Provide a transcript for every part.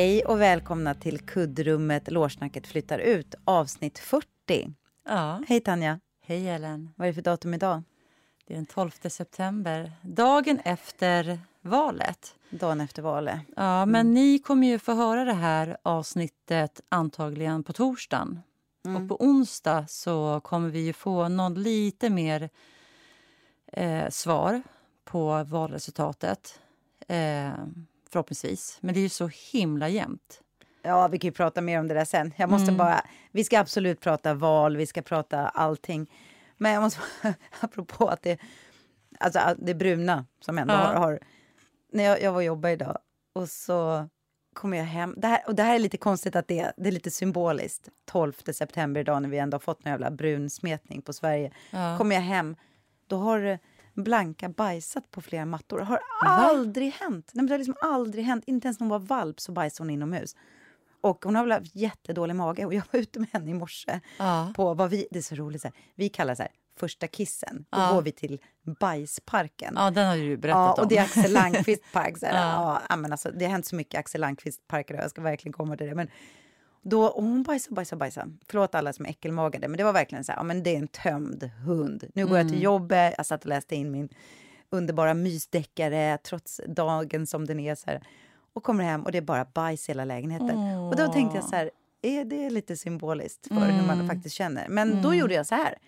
Hej och välkomna till kuddrummet Lårsnacket flyttar ut avsnitt 40. Ja. Hej Tanja. Hej Ellen. Vad är det för datum idag? Det är den 12 september, dagen efter valet. Dagen efter valet. Ja, men mm. ni kommer ju få höra det här avsnittet antagligen på torsdagen. Mm. Och på onsdag så kommer vi ju få någon lite mer eh, svar på valresultatet. Eh, förhoppningsvis. Men det är ju så himla jämnt. Ja, vi kan ju prata mer om det där sen. Jag måste mm. bara, vi ska absolut prata val, vi ska prata allting. Men jag måste, apropå att det, alltså det bruna som ändå ja. har, har, När jag, jag var och jobbade idag och så kommer jag hem. Det här, och det här är lite konstigt att det, det är lite symboliskt. 12 september idag när vi ändå har fått en jävla brunsmetning på Sverige. Ja. Kommer jag hem, då har Blanka bajsat på flera mattor. Har aldrig hänt. Nej, det har liksom aldrig hänt. Inte ens när hon var valp så bajsade hon inomhus. Och hon har väl haft jättedålig mage. Och jag var ute med henne i morse. Ja. På vad vi, det är så roligt, så här, vi kallar så här, första kissen. Då ja. går vi till bajsparken. Ja, den har du berättat ja, om. Och det är Axel Landqvist park. Så här, ja. ja. men alltså, det har hänt så mycket Axel Landqvist parker. Jag ska verkligen komma till det. Men då, och hon bajsade, bajsade, bajsade. Förlåt alla som är äckelmagade, men det var verkligen så här, ja, men det är en tömd hund. Nu går mm. jag till mm. jobbet, jag satt och läste in min underbara mysdeckare, trots dagen som den är. Så här, och kommer hem och det är bara bajs i hela lägenheten. Oh. Och då tänkte jag så här, är det lite symboliskt för mm. hur man mm. faktiskt känner? Men mm. då gjorde jag så här.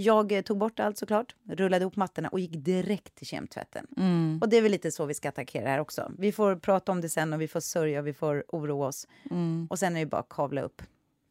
Jag eh, tog bort allt såklart, rullade ihop mattorna och gick direkt till kemtvätten. Mm. Och det är väl lite så vi ska attackera här också. Vi får prata om det sen och vi får sörja och vi får oroa oss. Mm. Och sen är det bara att kavla upp.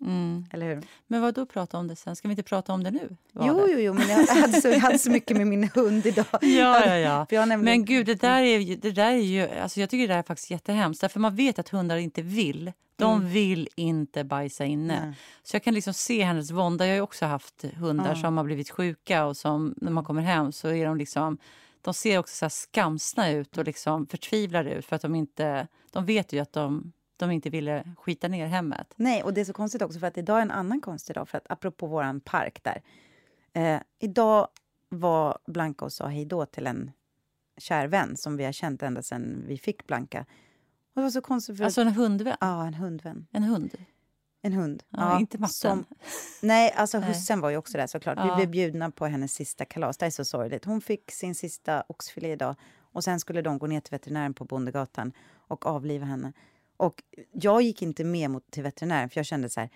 Mm. Eller hur? Men vad då prata om det sen? Ska vi inte prata om det nu? Jo, jo, jo, men jag hade, så, jag hade så mycket med min hund idag. ja, ja, ja. Nämligen... Men gud, det där är ju, det där är ju, alltså jag tycker det där är faktiskt jättehemskt. Därför man vet att hundar inte vill. De mm. vill inte bajsa inne. Mm. Så jag kan liksom se hennes vånda. Jag har också haft hundar som har blivit sjuka och som när man kommer hem så är de liksom de ser också så skamsna ut och liksom förtvivlade ut för att de inte... De vet ju att de de inte ville skita ner hemmet. Nej, och det är så konstigt också för att idag är en annan konstig dag. För att apropå våran park där. Eh, idag var Blanka och sa hej då till en kär vän som vi har känt ända sedan vi fick Blanka. Och det var så konstigt för alltså en hundvän? Ja, en hundvän. En hund? En hund. Ja, ja inte matten? Som, nej, alltså hussen var ju också där såklart. Ja. Vi blev bjudna på hennes sista kalas. Det är så sorgligt. Hon fick sin sista oxfilé idag och sen skulle de gå ner till veterinären på Bondegatan och avliva henne. Och jag gick inte med mot, till veterinären för jag kände så här,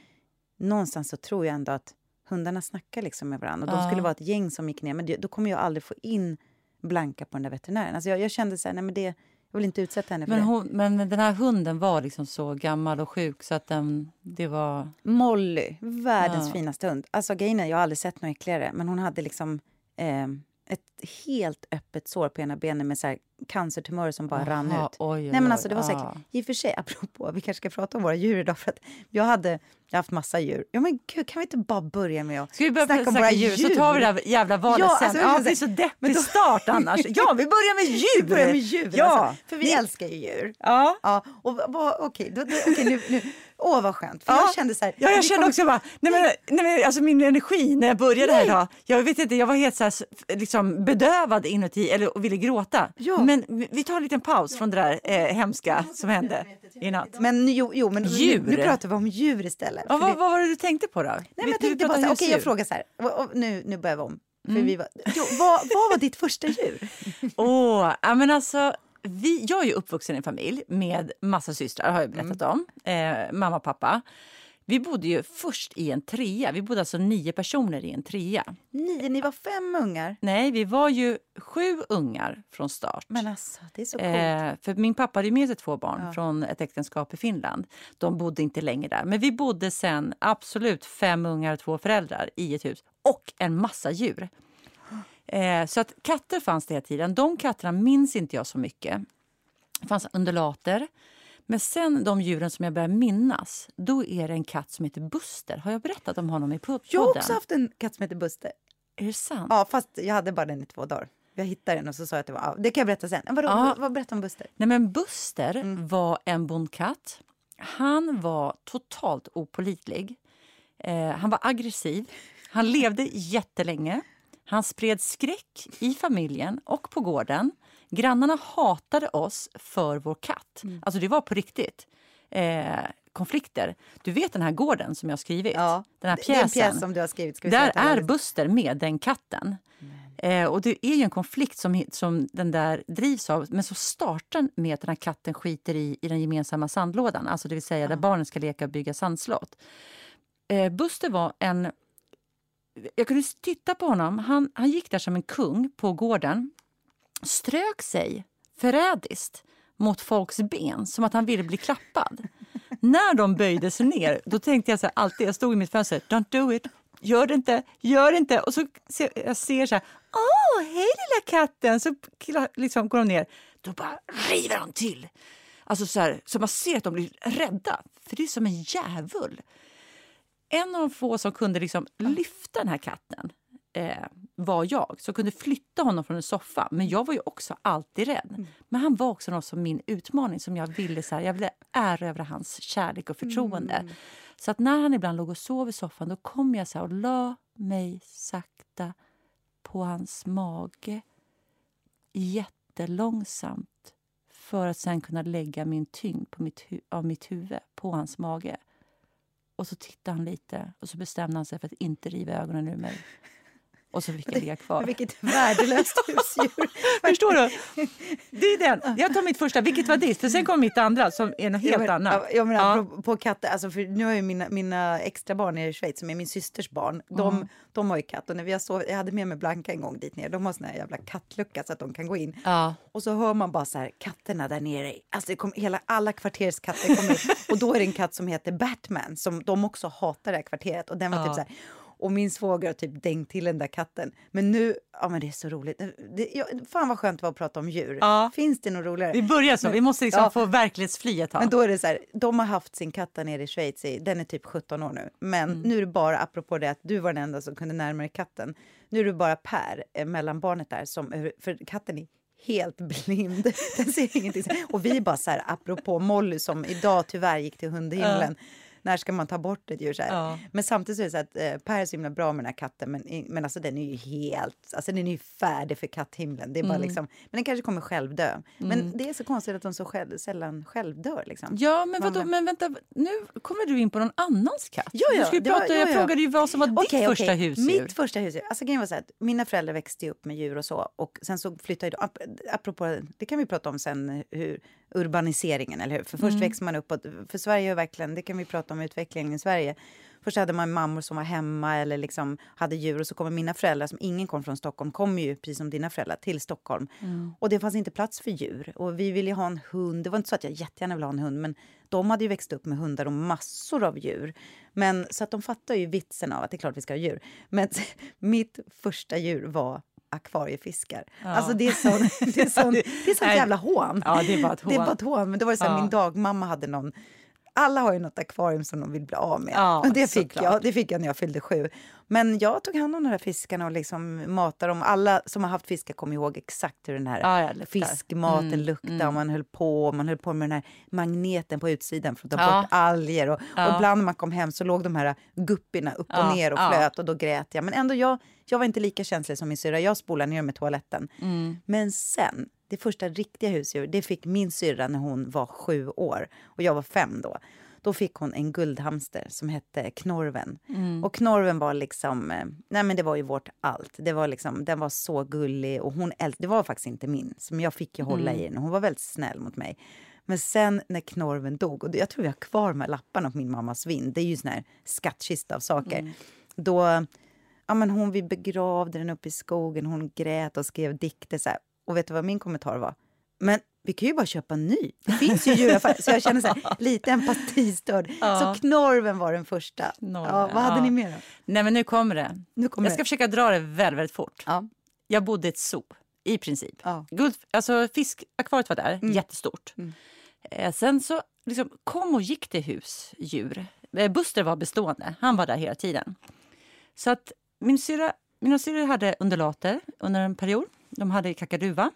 någonstans så tror jag ändå att hundarna snackar liksom med varandra. Och de skulle vara ett gäng som gick ner, men det, då kommer jag aldrig få in Blanka på den där veterinären. Alltså jag, jag kände så här, nej men det, jag vill inte utsätta henne för men hon, det. Men den här hunden var liksom så gammal och sjuk så att den, det var... Molly, världens ja. finaste hund. Alltså grejen jag har aldrig sett något äckligare, men hon hade liksom eh, ett helt öppet sår på ena benet med så här cancertumörer som bara Aha, rann ut. Oj, oj, Nej, men alltså, det var säkert. I och för sig, apropå, vi kanske ska prata om våra djur idag. För att jag hade jag har haft massa djur. Ja, men gud, kan vi inte bara börja med att ska vi börja snacka om våra djur? Så tar vi det här jävla valet ja, sen. Alltså, ja, det blir så deppig då... start annars. Ja, vi börjar med djur! Vi börjar med djur, ja. Alltså, för vi ni... älskar ju djur. Ja. ja och, okej, okay, okay, nu, nu Åh, vad skönt. För ja. jag kände så här, ja, jag kände kommer... också bara, nej men, nej men, alltså min energi när jag började nej. här idag. Jag vet inte, jag var helt så här, liksom bedövad inuti eller ville gråta. Ja. Men vi tar en liten paus från det där eh, hemska som hände i natt. Men jo, jo men djur. Nu, nu pratar vi om djur istället. Ja, vad, vad var det du tänkte på då? Nej, men jag tänkte bara, okej okay, jag frågar så här, och, och, nu, nu börjar vi om. För mm. vi var, jo, vad, vad var ditt första djur? Åh, oh, ja, men alltså vi, jag är ju uppvuxen i en familj med massa systrar, har jag berättat mm. om. Eh, mamma och pappa. Vi bodde ju först i en trea. Vi bodde alltså nio personer i en trea. Nio? Ni var fem ungar? Nej, vi var ju sju ungar från start. Men alltså, det är så coolt. Eh, för min pappa hade med sig två barn ja. från ett äktenskap i Finland. De bodde inte länge där. Men vi bodde sen absolut fem ungar och två föräldrar i ett hus. Och en massa djur. Eh, så att katter fanns det hela tiden. De katterna minns inte jag så mycket. Det fanns undulater. Men sen de djuren som jag börjar minnas, då är det en katt som heter Buster. Har jag berättat om honom i podden? Jag har också haft en katt som heter Buster. Är det sant? Ja, fast jag hade bara den i två dagar. Jag hittade den och så sa jag att det var... Det kan jag berätta sen. Vadå, ja. Vad berätta om Buster? Nej, men Buster mm. var en bondkatt. Han var totalt opolitlig. Eh, han var aggressiv. Han levde jättelänge. Han spred skräck i familjen och på gården. Grannarna hatade oss för vår katt. Mm. Alltså det var på riktigt. eh, konflikter. Du vet den här gården som jag har skrivit? Ja, den här pjäsen. Det är en pjäs som du har skrivit. Där är Buster med den katten. Eh, och det är ju en konflikt som, som den där drivs av. Men så startar med att den här katten skiter i, i den gemensamma sandlådan. Alltså det vill säga där barnen ska leka och bygga sandslott. Eh, Buster var en... Jag kunde titta på honom. Han, han gick där som en kung på gården. Strök sig förrädiskt mot folks ben som att han ville bli klappad. När de böjde sig ner, då tänkte jag så här, alltid, jag stod i mitt fönster, don't do it, gör det inte, gör det inte. Och så ser jag ser så här, åh, hej lilla katten, så liksom går de ner. Då bara river de till. Alltså så, här, så man ser att de blir rädda, för det är som en djävul. En av de få som kunde liksom lyfta den här katten eh, var jag, som kunde flytta honom från en soffa. Men jag var ju också alltid rädd. Mm. Men han var också något som min utmaning som jag ville så här, jag ville erövra hans kärlek och förtroende. Mm. Så att när han ibland låg och sov i soffan då kom jag så och la mig sakta på hans mage jättelångsamt för att sen kunna lägga min tyngd på mitt av mitt huvud på hans mage. Och så tittade han lite och så bestämde han sig för att inte riva ögonen ur mig. Och så fick jag ligga kvar. Vilket värdelöst husdjur. Förstår du? Det är den. Jag tar mitt första, vilket var ditt? För sen kommer mitt andra som är något helt men, annat. Jag menar, ja. på, på katter, alltså för nu har ju mina, mina extra barn i Schweiz som är min systers barn. De, mm. de har ju katt och när vi har sov, jag hade med mig Blanka en gång dit ner. De har sån här jävla kattlucka så att de kan gå in. Ja. Och så hör man bara så här katterna där nere. Alltså kom, hela, alla kvarterskatter kommer Och då är det en katt som heter Batman som de också hatar det här kvarteret. Och den var typ ja. typ så här och min svåger har typ dängt till den där katten. Men nu, ja men det är så roligt. Det, ja, fan vad skönt det var att prata om djur. Ja. Finns det något roligare? Vi börjar så, men, vi måste liksom ja. få verklighetsfly ett Men då är det så här, de har haft sin katt där nere i Schweiz, den är typ 17 år nu. Men mm. nu är det bara, apropå det att du var den enda som kunde närma dig katten. Nu är det bara Per, eh, mellanbarnet där, som, för katten är helt blind. Den ser ingenting. Och vi bara så här, apropå Molly som idag tyvärr gick till hundhimlen. Ja när ska man ta bort ett djur? Så ja. Men samtidigt så är det så att eh, Per är så himla bra med den här katten, men, men alltså den är ju helt, alltså den är ju färdig för katthimlen. Det är bara mm. liksom, men den kanske kommer själv dö. Men mm. det är så konstigt att de så själv, sällan självdör. Liksom. Ja, men, vadå, men vänta, nu kommer du in på någon annans katt. Ja, ja, du prata, var, ja, jag frågade ju vad som var ditt okay, första okay. husdjur. Mitt första husdjur, alltså grejen var så att mina föräldrar växte upp med djur och så och sen så flyttade de, apropå, det kan vi prata om sen, hur urbaniseringen, eller hur? För först mm. växer man upp, för Sverige är verkligen, det kan vi prata om utvecklingen i Sverige. Först hade man mammor som var hemma eller liksom hade djur och så kommer mina föräldrar, som ingen kom från Stockholm, kom ju precis som dina föräldrar till Stockholm. Mm. Och det fanns inte plats för djur. Och vi ville ha en hund. Det var inte så att jag jättegärna ville ha en hund, men de hade ju växt upp med hundar och massor av djur. Men så att de fattar ju vitsen av att det är klart vi ska ha djur. Men mitt första djur var akvariefiskar. Ja. Alltså det är sån, det är sån, det är sånt jävla hån. Ja, det är bara ett hån. Det är bara ett hån. Men det var så här, ja. min dagmamma hade någon alla har ju något akvarium som de vill bli av med. Ja, det, fick jag, det fick jag när jag fyllde sju. Men jag tog hand om de här fiskarna och liksom matade dem. Alla som har haft fiskar kommer ihåg exakt hur den här ja, fiskmaten mm, luktade. Mm. Och man höll på man höll på med den här magneten på utsidan för att ta ja. bort alger. Och, ja. och ibland när man kom hem så låg de här guppierna upp och ner och flöt och då grät jag. Men ändå, jag, jag var inte lika känslig som min syrra. Jag spolade ner med toaletten. Mm. Men sen det första riktiga husdjur det fick min syrra när hon var sju år och jag var fem då. Då fick hon en guldhamster som hette Knorven. Mm. Och Knorven var liksom, eh, nej men det var ju vårt allt. Det var liksom, den var så gullig och hon ält, det var faktiskt inte min, som jag fick ju hålla mm. i den. Hon var väldigt snäll mot mig. Men sen när Knorven dog, och jag tror vi har kvar de här lapparna på min mammas vind, det är ju sån här skattkista av saker. Mm. Då, ja men hon, vi begravde den uppe i skogen, hon grät och skrev dikter så här. Och vet du vad min kommentar var? Men vi kan ju bara köpa en ny. Det finns ju djuraffärer. Så jag känner så här, lite empatistörd. Ja. Så Knorven var den första. Knorven, ja, vad hade ja. ni mer? Då? Nej, men nu kommer det. Nu kommer jag ska det. försöka dra det väldigt, väldigt fort. Ja. Jag bodde i ett zoo, i princip. Ja. Guld, alltså fiskakvariet var där, mm. jättestort. Mm. Eh, sen så liksom, kom och gick det husdjur. Eh, Buster var bestående, han var där hela tiden. Så att min syra, mina syrror hade undulater under en period. De hade kakaduva.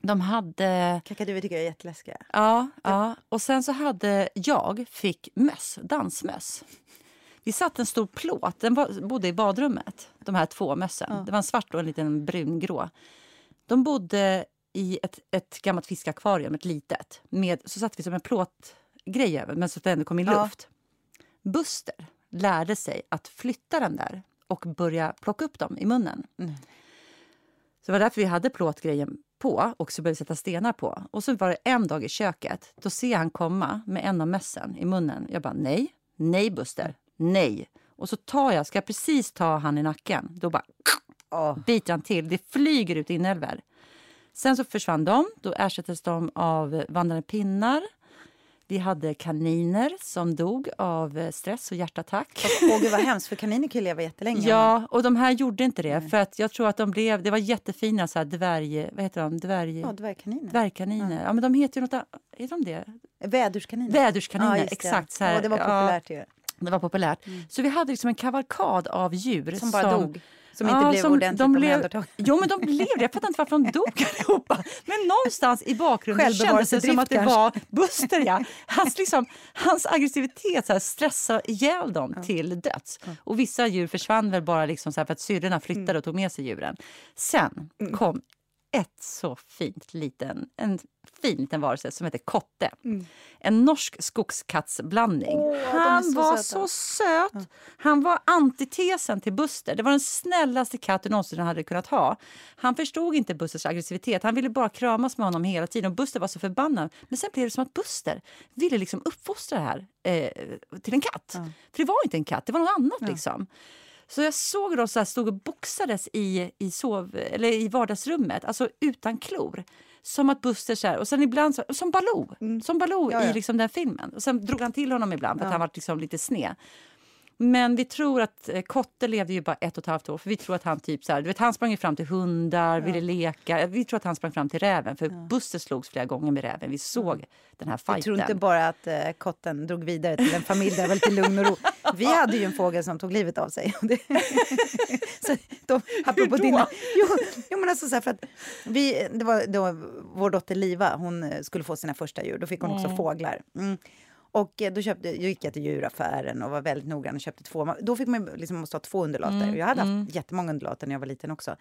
De hade... Kakaduvor tycker jag är jätteläskiga. Ja, ja. Och sen så hade jag fick möss, dansmöss. Vi satt en stor plåt, den var, bodde i badrummet, de här två mössen. Ja. Det var en svart och en liten brungrå. De bodde i ett, ett gammalt fiskakvarium, ett litet. Med, så satt vi som en plåt grej över, men så att det ändå kom in ja. luft. Buster lärde sig att flytta den där och börja plocka upp dem i munnen. Mm. Det var därför vi hade plåtgrejen på och så började sätta stenar på. Och så var det en dag i köket, då ser han komma med en av mössen i munnen. Jag bara nej, nej Buster, nej. Och så tar jag, ska jag precis ta han i nacken, då bara oh. biter han till. Det flyger ut inälvor. Sen så försvann de, då ersattes de av vandrande pinnar vi hade kaniner som dog av eh, stress och hjärtattack. Åh gud vad hemskt, för kaniner kan ju leva jättelänge. Ja, och de här gjorde inte det. För att jag tror att de blev, det var jättefina så här dvärg, vad heter de? Dvärg, ja, dvärgkaniner. Dvärgkaniner. Ja. ja. men de heter ju något Är de det? Vädurskaniner. Vädurskaniner, ja, exakt. Så här, ja, det var populärt ju. Det var populärt. Mm. Så vi hade liksom en kavalkad av djur som bara som, dog. Som inte ja, blev som ordentligt de blev, Jo, men de blev det. Jag fattar inte varför de dog allihopa. Men någonstans i bakgrunden kändes det som att det var Buster. Ja. Hans, liksom, hans aggressivitet så här, stressade ihjäl dem ja. till döds. Ja. Och vissa djur försvann väl bara liksom så för att syrrorna flyttade mm. och tog med sig djuren. Sen mm. kom ett så fint liten, en fin liten varelse som heter Kotte. Mm. En norsk skogskattsblandning. Oh, han så var söta. så söt. Han var antitesen till Buster. Det var den snällaste katt du någonsin hade kunnat ha. Han förstod inte Busters aggressivitet. Han ville bara kramas med honom hela tiden. Och Buster var så förbannad. Men sen blev det som att Buster ville liksom uppfostra det här eh, till en katt. Mm. För det var inte en katt, det var något annat. liksom. Så jag såg dem så här, stod och boxades i, i, sov, eller i vardagsrummet, alltså utan klor. Som att Buster så här, och sen ibland så, som Baloo, mm. som Baloo ja, ja. i liksom den filmen. Och sen drog han till honom ibland för att han var liksom lite sned. Men vi tror att eh, Kotte levde ju bara ett och ett halvt år. För vi tror att han typ så här, du vet, han sprang fram till hundar, ja. ville leka. Vi tror att han sprang fram till räven. För ja. Buster slogs flera gånger med räven. Vi såg mm. den här fighten. Vi tror inte bara att uh, kotten drog vidare till en familj där var lite lugn och ro. Vi hade ju en fågel som tog livet av sig. så de, apropå Hur då? Dina, jo, jo, men alltså så här, för att vi, det var då vår dotter Liva, hon eh, skulle få sina första djur. Då fick hon mm. också fåglar. Mm. Och eh, då, köpte, då gick jag till djuraffären och var väldigt noggrann och köpte två. Då fick man liksom måste ha två undulater. Mm, jag hade mm. haft jättemånga undulater när jag var liten också.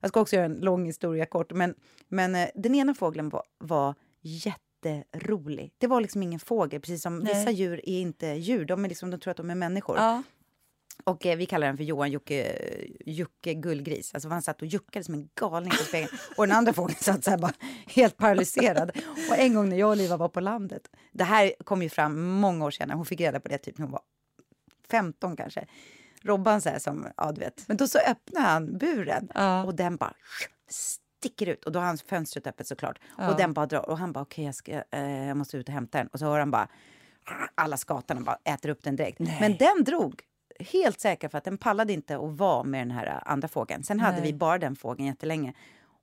Jag ska också göra en lång historia kort. Men, men eh, den ena fågeln var, var jätterolig. Det var liksom ingen fågel, precis som Nej. vissa djur är inte djur. De, är liksom, de tror att de är människor. Ja. Och eh, vi kallar den för Johan Jocke, Jocke Gullgris. Alltså han satt och juckade som en galning på spegeln. Och den andra fågeln satt så här bara helt paralyserad. Och en gång när jag och Liva var på landet. Det här kom ju fram många år senare. Hon fick reda på det typ när hon var 15 kanske. Robban så här som, ja du vet. Men då så öppnade han buren ja. och den bara sticker ut. Och då har han fönstret öppet såklart. Ja. Och den bara drar. Och han bara okej okay, jag, eh, jag måste ut och hämta den. Och så hör han bara alla skatarna bara äter upp den direkt. Nej. Men den drog helt säker för att den pallade inte att vara med den här andra fågeln. Sen hade vi bara den fågeln jättelänge.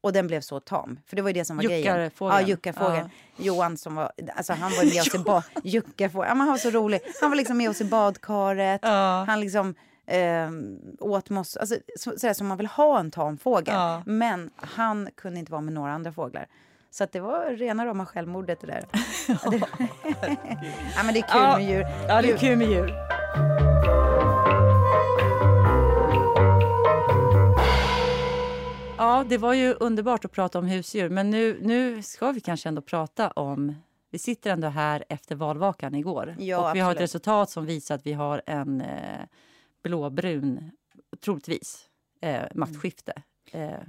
Och den blev så tam. För det var ju det som var grejen. Ja, juckarfågeln. Ja. Johan som var, alltså han var med oss i bad... Juckarfågeln. Ja, han var så rolig. Han var liksom med oss i badkaret. Ja. Han liksom eh, åt moss, alltså så, sådär som man vill ha en tam fågel. Ja. Men han kunde inte vara med några andra fåglar. Så det var rena rama självmordet det där. ja, men det är kul med djur. Ja, det är kul med djur. Ja, det var ju underbart att prata om husdjur. Men nu, nu ska vi kanske ändå prata om... Vi sitter ändå här efter valvakan igår. Ja, och vi absolut. har ett resultat som visar att vi har en eh, blåbrun, troligtvis, eh, maktskifte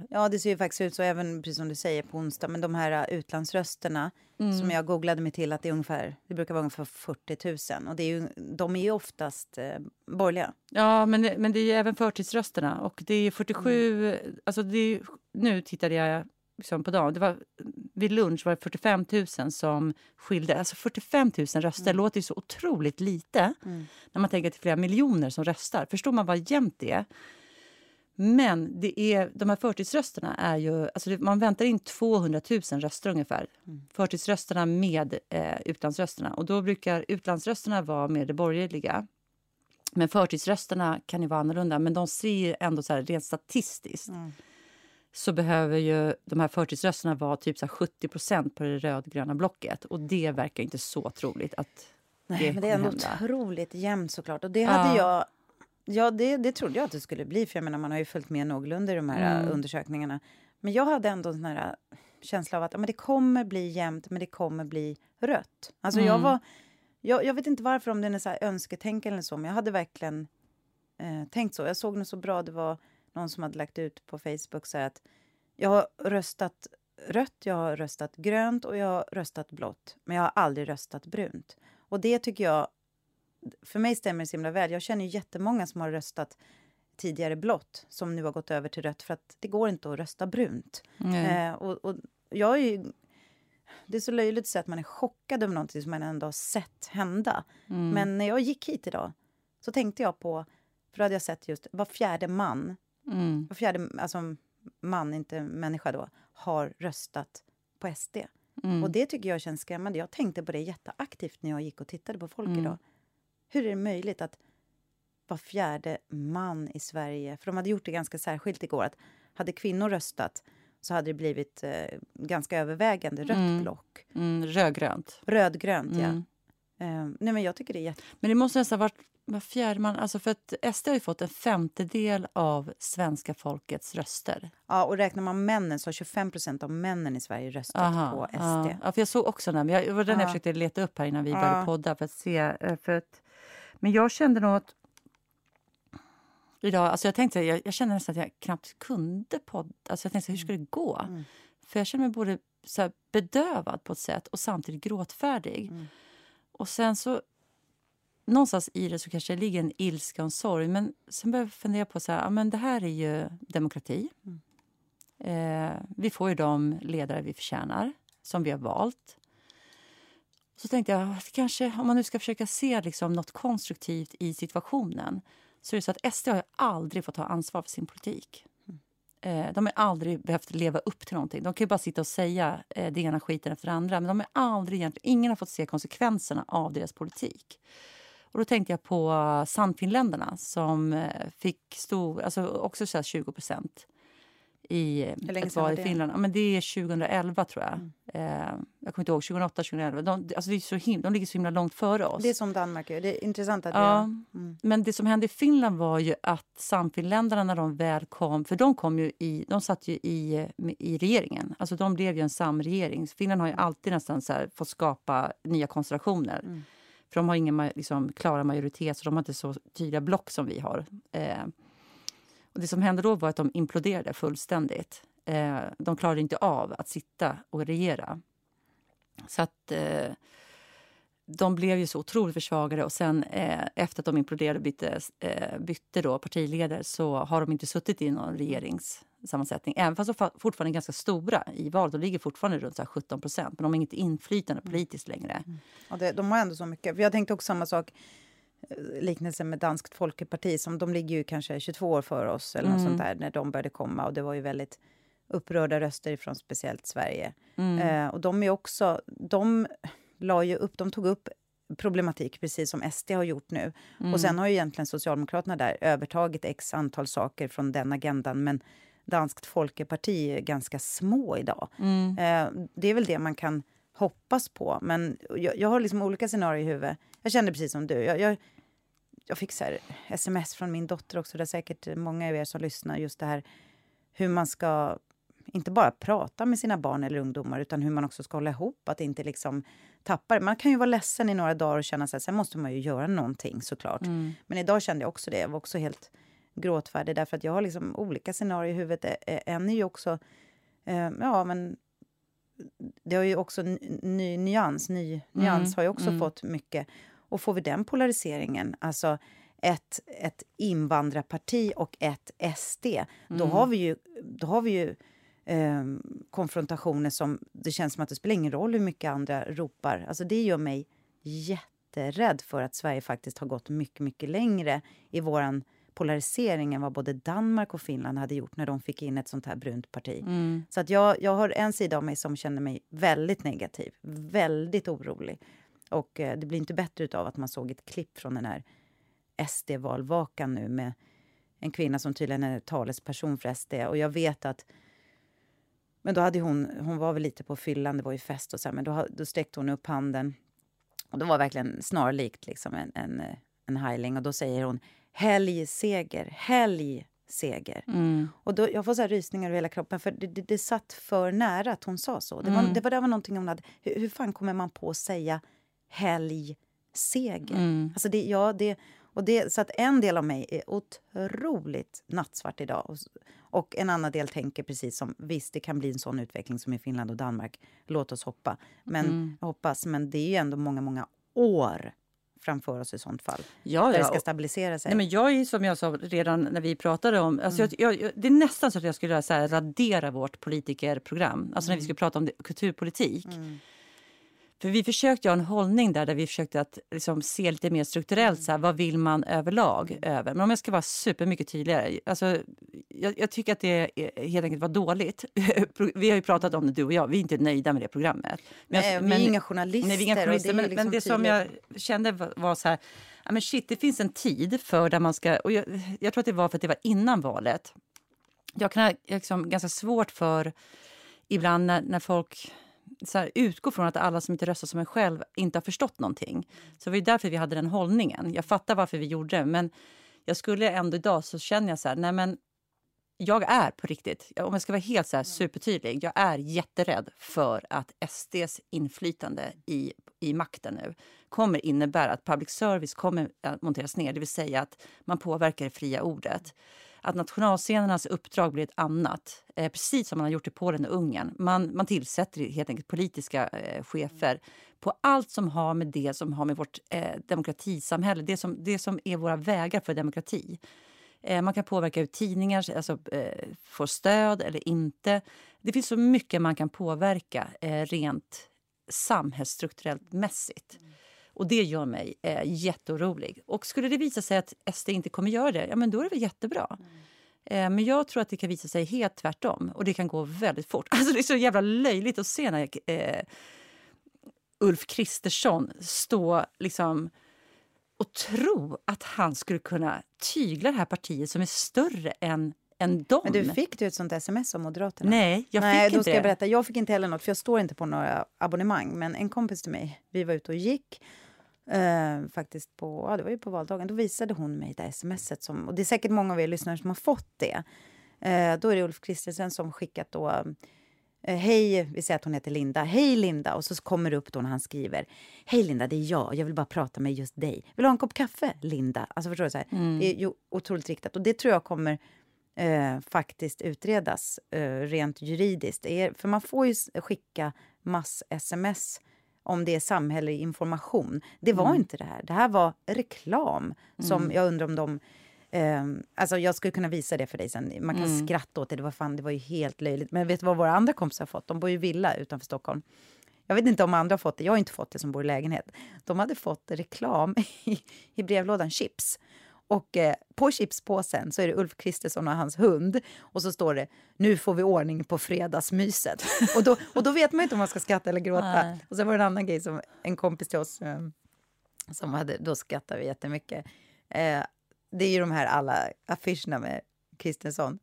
ja, det ser ju faktiskt ut så, även precis som du säger på onsdag. Men de här uh, utlandsrösterna mm. som jag googlade mig till att det är ungefär, det brukar vara ungefär 40 000. Och det är ju, de är ju oftast uh, borgerliga. Ja, men, men det är även förtidsrösterna. Och det är 47, mm. alltså det är, nu tittade jag liksom på dagen, det var, vid lunch var det 45 000 som skilde. Alltså 45 000 röster mm. låter ju så otroligt lite mm. när man tänker till flera miljoner som röstar. Förstår man vad jämnt det är? Men det är, de här förtidsrösterna är ju... Alltså man väntar in 200 000 röster ungefär. Mm. Förtidsrösterna med eh, utlandsrösterna. Och då brukar utlandsrösterna vara med det borgerliga. Men förtidsrösterna kan ju vara annorlunda. Men de ser ändå så här, rent statistiskt mm. så behöver ju de här förtidsrösterna vara typ så 70% på det rödgröna blocket. Och det verkar inte så troligt att Nej, det men det är ändå hända. otroligt jämnt såklart. Och det hade ja. jag Ja, det, det trodde jag att det skulle bli. För jag menar, man har ju följt med någorlunda i de här mm. undersökningarna. Men jag hade ändå en sån här äh, känsla av att ja, men det kommer bli jämnt, men det kommer bli rött. Alltså mm. jag var... jag, jag vet inte varför, om det är så här önsketänkande eller så, men jag hade verkligen eh, tänkt så. Jag såg något så bra, det var någon som hade lagt ut på Facebook så att jag har röstat rött, jag har röstat grönt och jag har röstat blått. Men jag har aldrig röstat brunt. Och det tycker jag, för mig stämmer det så himla väl. Jag känner ju jättemånga som har röstat tidigare blått som nu har gått över till rött för att det går inte att rösta brunt. Mm. Eh, och, och, jag är ju, det är så löjligt att säga att man är chockad över någonting som man ändå har sett hända. Mm. Men när jag gick hit idag så tänkte jag på, för då hade jag sett just var fjärde man, mm. var fjärde, alltså man, inte människa då, har röstat på SD. Mm. Och det tycker jag känns skrämmande. Jag tänkte på det jätteaktivt när jag gick och tittade på folk mm. idag. Hur är det möjligt att var fjärde man i Sverige... För de hade gjort det ganska särskilt igår. att Hade kvinnor röstat så hade det blivit eh, ganska övervägande rött mm. block. Mm, rödgrönt. Rödgrönt, ja. Uh, nej, men jag tycker det är jätte... Men det måste nästan varit var fjärde man... Alltså för att SD har ju fått en femtedel av svenska folkets röster. Ja, och räknar man männen så har 25% av männen i Sverige röstat Aha, på SD. Ja. för jag såg också den. Men jag, var den ja. jag försökte leta upp här innan vi började podda för att se. Eh, för att, men jag kände nog att idag, alltså jag tänkte, jag, jag kände nästan att jag knappt kunde podda. Alltså jag tänkte, hur ska det gå? Mm. För jag kände mig både så bedövad på ett sätt och samtidigt gråtfärdig. Mm. Och sen så någonstans i det så kanske det ligger en ilska och en sorg. Men sen började jag fundera på så här, ja, men det här är ju demokrati. Mm. Eh, vi får ju de ledare vi förtjänar, som vi har valt. Så tänkte jag, kanske, om man nu ska försöka se liksom något konstruktivt i situationen så är det så att SD har aldrig fått ta ansvar för sin politik. Mm. Eh, de har aldrig behövt leva upp till någonting. De kan bara sitta och säga eh, det ena skiten efter det andra. Men de har aldrig, ingen har fått se konsekvenserna av deras politik. Och då tänkte jag på eh, Sannfinländarna som fick stor, alltså också så 20 procent i ett val i Finland. Ja, men det är 2011, tror jag. Mm. Eh, jag kommer inte ihåg. 2008, 2011. De, alltså det är så him de ligger så himla långt före oss. Det är som Danmark. Det är intressant att ja, mm. Men det som hände i Finland var ju att Samfinländarna när de väl kom... För de kom ju i, de satt ju i, i regeringen. Alltså de blev ju en samregering. Finland har ju alltid nästan så här, fått skapa nya konstellationer. Mm. För de har ingen liksom, klara majoritet, så de har inte så tydliga block som vi har. Eh, och det som hände då var att de imploderade fullständigt. Eh, de klarade inte av att sitta och regera. Så att eh, de blev ju så otroligt försvagade och sen eh, efter att de imploderade och bytte, eh, bytte då partiledare så har de inte suttit i någon regeringssammansättning. Även fast de fortfarande är ganska stora i valet. De ligger fortfarande runt så 17 procent men de har inget inflytande politiskt längre. Mm. Ja, det, de har ändå så mycket. För jag tänkte också samma sak eh, liknelse med Danskt Folkeparti. Som, de ligger ju kanske 22 år före oss eller mm. sånt där, när de började komma. Och det var ju väldigt upprörda röster från speciellt Sverige. Mm. Eh, och de är också... De, la ju upp, de tog upp problematik, precis som SD har gjort nu. Mm. Och sen har ju egentligen Socialdemokraterna där övertagit x antal saker från den agendan. Men Danskt Folkeparti är ganska små idag. Mm. Eh, det är väl det man kan hoppas på. Men jag, jag har liksom olika scenarier i huvudet. Jag kände precis som du. Jag, jag, jag fick så sms från min dotter också. Det är säkert många av er som lyssnar. Just det här hur man ska inte bara prata med sina barn eller ungdomar utan hur man också ska hålla ihop. Att inte liksom tappa det. Man kan ju vara ledsen i några dagar och känna att sen måste man ju göra någonting såklart. Mm. Men idag kände jag också det. Jag var också helt gråtfärdig därför att jag har liksom olika scenarier i huvudet. En är ju också, eh, ja men det har ju också ny nyans, ny mm. nyans har ju också mm. fått mycket. Och får vi den polariseringen, alltså ett, ett invandrarparti och ett SD, då mm. har vi ju, då har vi ju eh, konfrontationer som det känns som att det spelar ingen roll hur mycket andra ropar. Alltså det gör mig jätterädd för att Sverige faktiskt har gått mycket, mycket längre i våran polarisering än vad både Danmark och Finland hade gjort när de fick in ett sånt här brunt parti. Mm. Så att jag, jag har en sida av mig som känner mig väldigt negativ, väldigt orolig. Och eh, det blir inte bättre av att man såg ett klipp från den här SD-valvakan nu med en kvinna som tydligen är talesperson för SD. Och jag vet att men då hade hon, hon var väl lite på fyllan, det var ju fest och så här, men då, då sträckte hon upp handen. Och det var verkligen snarlikt liksom en, en, en heiling. Och då säger hon helgseger, helgseger. Mm. Och då, jag får så rysningar över hela kroppen, för det, det, det satt för nära att hon sa så. Det var, mm. det var, det var någonting hon hade... Hur, hur fan kommer man på att säga helgseger? seger. Mm. Alltså det, ja, det, och det, så att en del av mig är otroligt nattsvart idag. Och, och, en annan del tänker precis som, visst det kan bli en sån utveckling som i Finland och Danmark. Låt oss hoppa. Men, mm. hoppas, men det är ju ändå många, många år framför oss i sånt fall. Ja, där ja. det ska stabilisera sig. Nej, men jag är som jag sa redan när vi pratade om... Alltså mm. jag, jag, det är nästan så att jag skulle så radera vårt politikerprogram. Alltså mm. när vi mm. skulle prata om det, kulturpolitik. Mm. För vi försökte ha en hållning där, där vi försökte att liksom se lite mer strukturellt så här, vad vill man överlag över. Men om jag ska vara supermycket tydligare. Alltså, jag, jag tycker att det helt enkelt var dåligt. vi har ju pratat om det du och jag, vi är inte nöjda med det programmet. Men nej, jag, vi är inga journalister. Nej, vi är inga journalister men, liksom men, det som jag kände var, var så här, ja, men shit, det finns en tid för där man ska, och jag, jag tror att det var för att det var innan valet. Jag kan ha liksom, ganska svårt för ibland när, när folk så här, utgå från att alla som inte röstar som en själv inte har förstått någonting. Så det var därför vi hade den hållningen. Jag fattar varför vi gjorde det, men jag skulle ändå idag så känner jag så här, nej men jag är på riktigt, om jag ska vara helt så här supertydlig, jag är jätterädd för att SDs inflytande i, i makten nu kommer innebära att public service kommer att monteras ner, det vill säga att man påverkar det fria ordet att nationalscenernas uppdrag blir ett annat. Eh, precis som man har gjort i Polen och Ungern. Man, man tillsätter helt enkelt politiska eh, chefer på allt som har med det som har med vårt eh, demokratisamhälle, det som, det som är våra vägar för demokrati. Eh, man kan påverka hur tidningar alltså, eh, får stöd eller inte. Det finns så mycket man kan påverka eh, rent samhällsstrukturellt mässigt. Mm. Och det gör mig eh, jätteorolig. Och skulle det visa sig att SD inte kommer göra det, ja men då är det väl jättebra. Mm. Eh, men jag tror att det kan visa sig helt tvärtom och det kan gå väldigt fort. Alltså det är så jävla löjligt att se när eh, Ulf Kristersson stå liksom och tro att han skulle kunna tygla det här partiet som är större än än dem. Men du fick du ett sånt sms av Moderaterna? Nej, jag Nej, fick då ska Jag, berätta. jag fick inte heller något, för jag står inte på några abonnemang. Men en kompis till mig, vi var ute och gick. Uh, faktiskt på, ja, det var ju på valdagen. Då visade hon mig det smset. Som, och det är säkert många av er lyssnare som har fått det. Uh, då är det Ulf Kristensen som skickat då... Uh, Hej, vi säger att hon heter Linda. Hej Linda! Och så kommer det upp då när han skriver. Hej Linda, det är jag. Jag vill bara prata med just dig. Vill du ha en kopp kaffe, Linda? Alltså förstår du? Så mm. Det är ju otroligt riktat. Och det tror jag kommer eh, faktiskt utredas eh, rent juridiskt. Är, för man får ju skicka mass-sms om det är samhällelig information. Det var mm. inte det här. Det här var reklam som mm. jag undrar om de... Eh, alltså jag skulle kunna visa det för dig sen. Man kan mm. skratta åt det. Det var, fan, det var ju helt löjligt. Men vet du vad våra andra kompisar har fått? De bor ju villa utanför Stockholm. Jag vet inte om andra har fått det. Jag har inte fått det som bor i lägenhet. De hade fått reklam i, i brevlådan, chips. Och eh, på chipspåsen så är det Ulf Kristersson och hans hund. Och så står det nu får vi ordning på fredagsmyset. och, då, och då vet man inte om man ska skratta eller gråta. Nej. Och sen var det en annan grej som en kompis till oss eh, som hade, då skrattade vi jättemycket. Eh, det är ju de här alla affischerna med Kristensson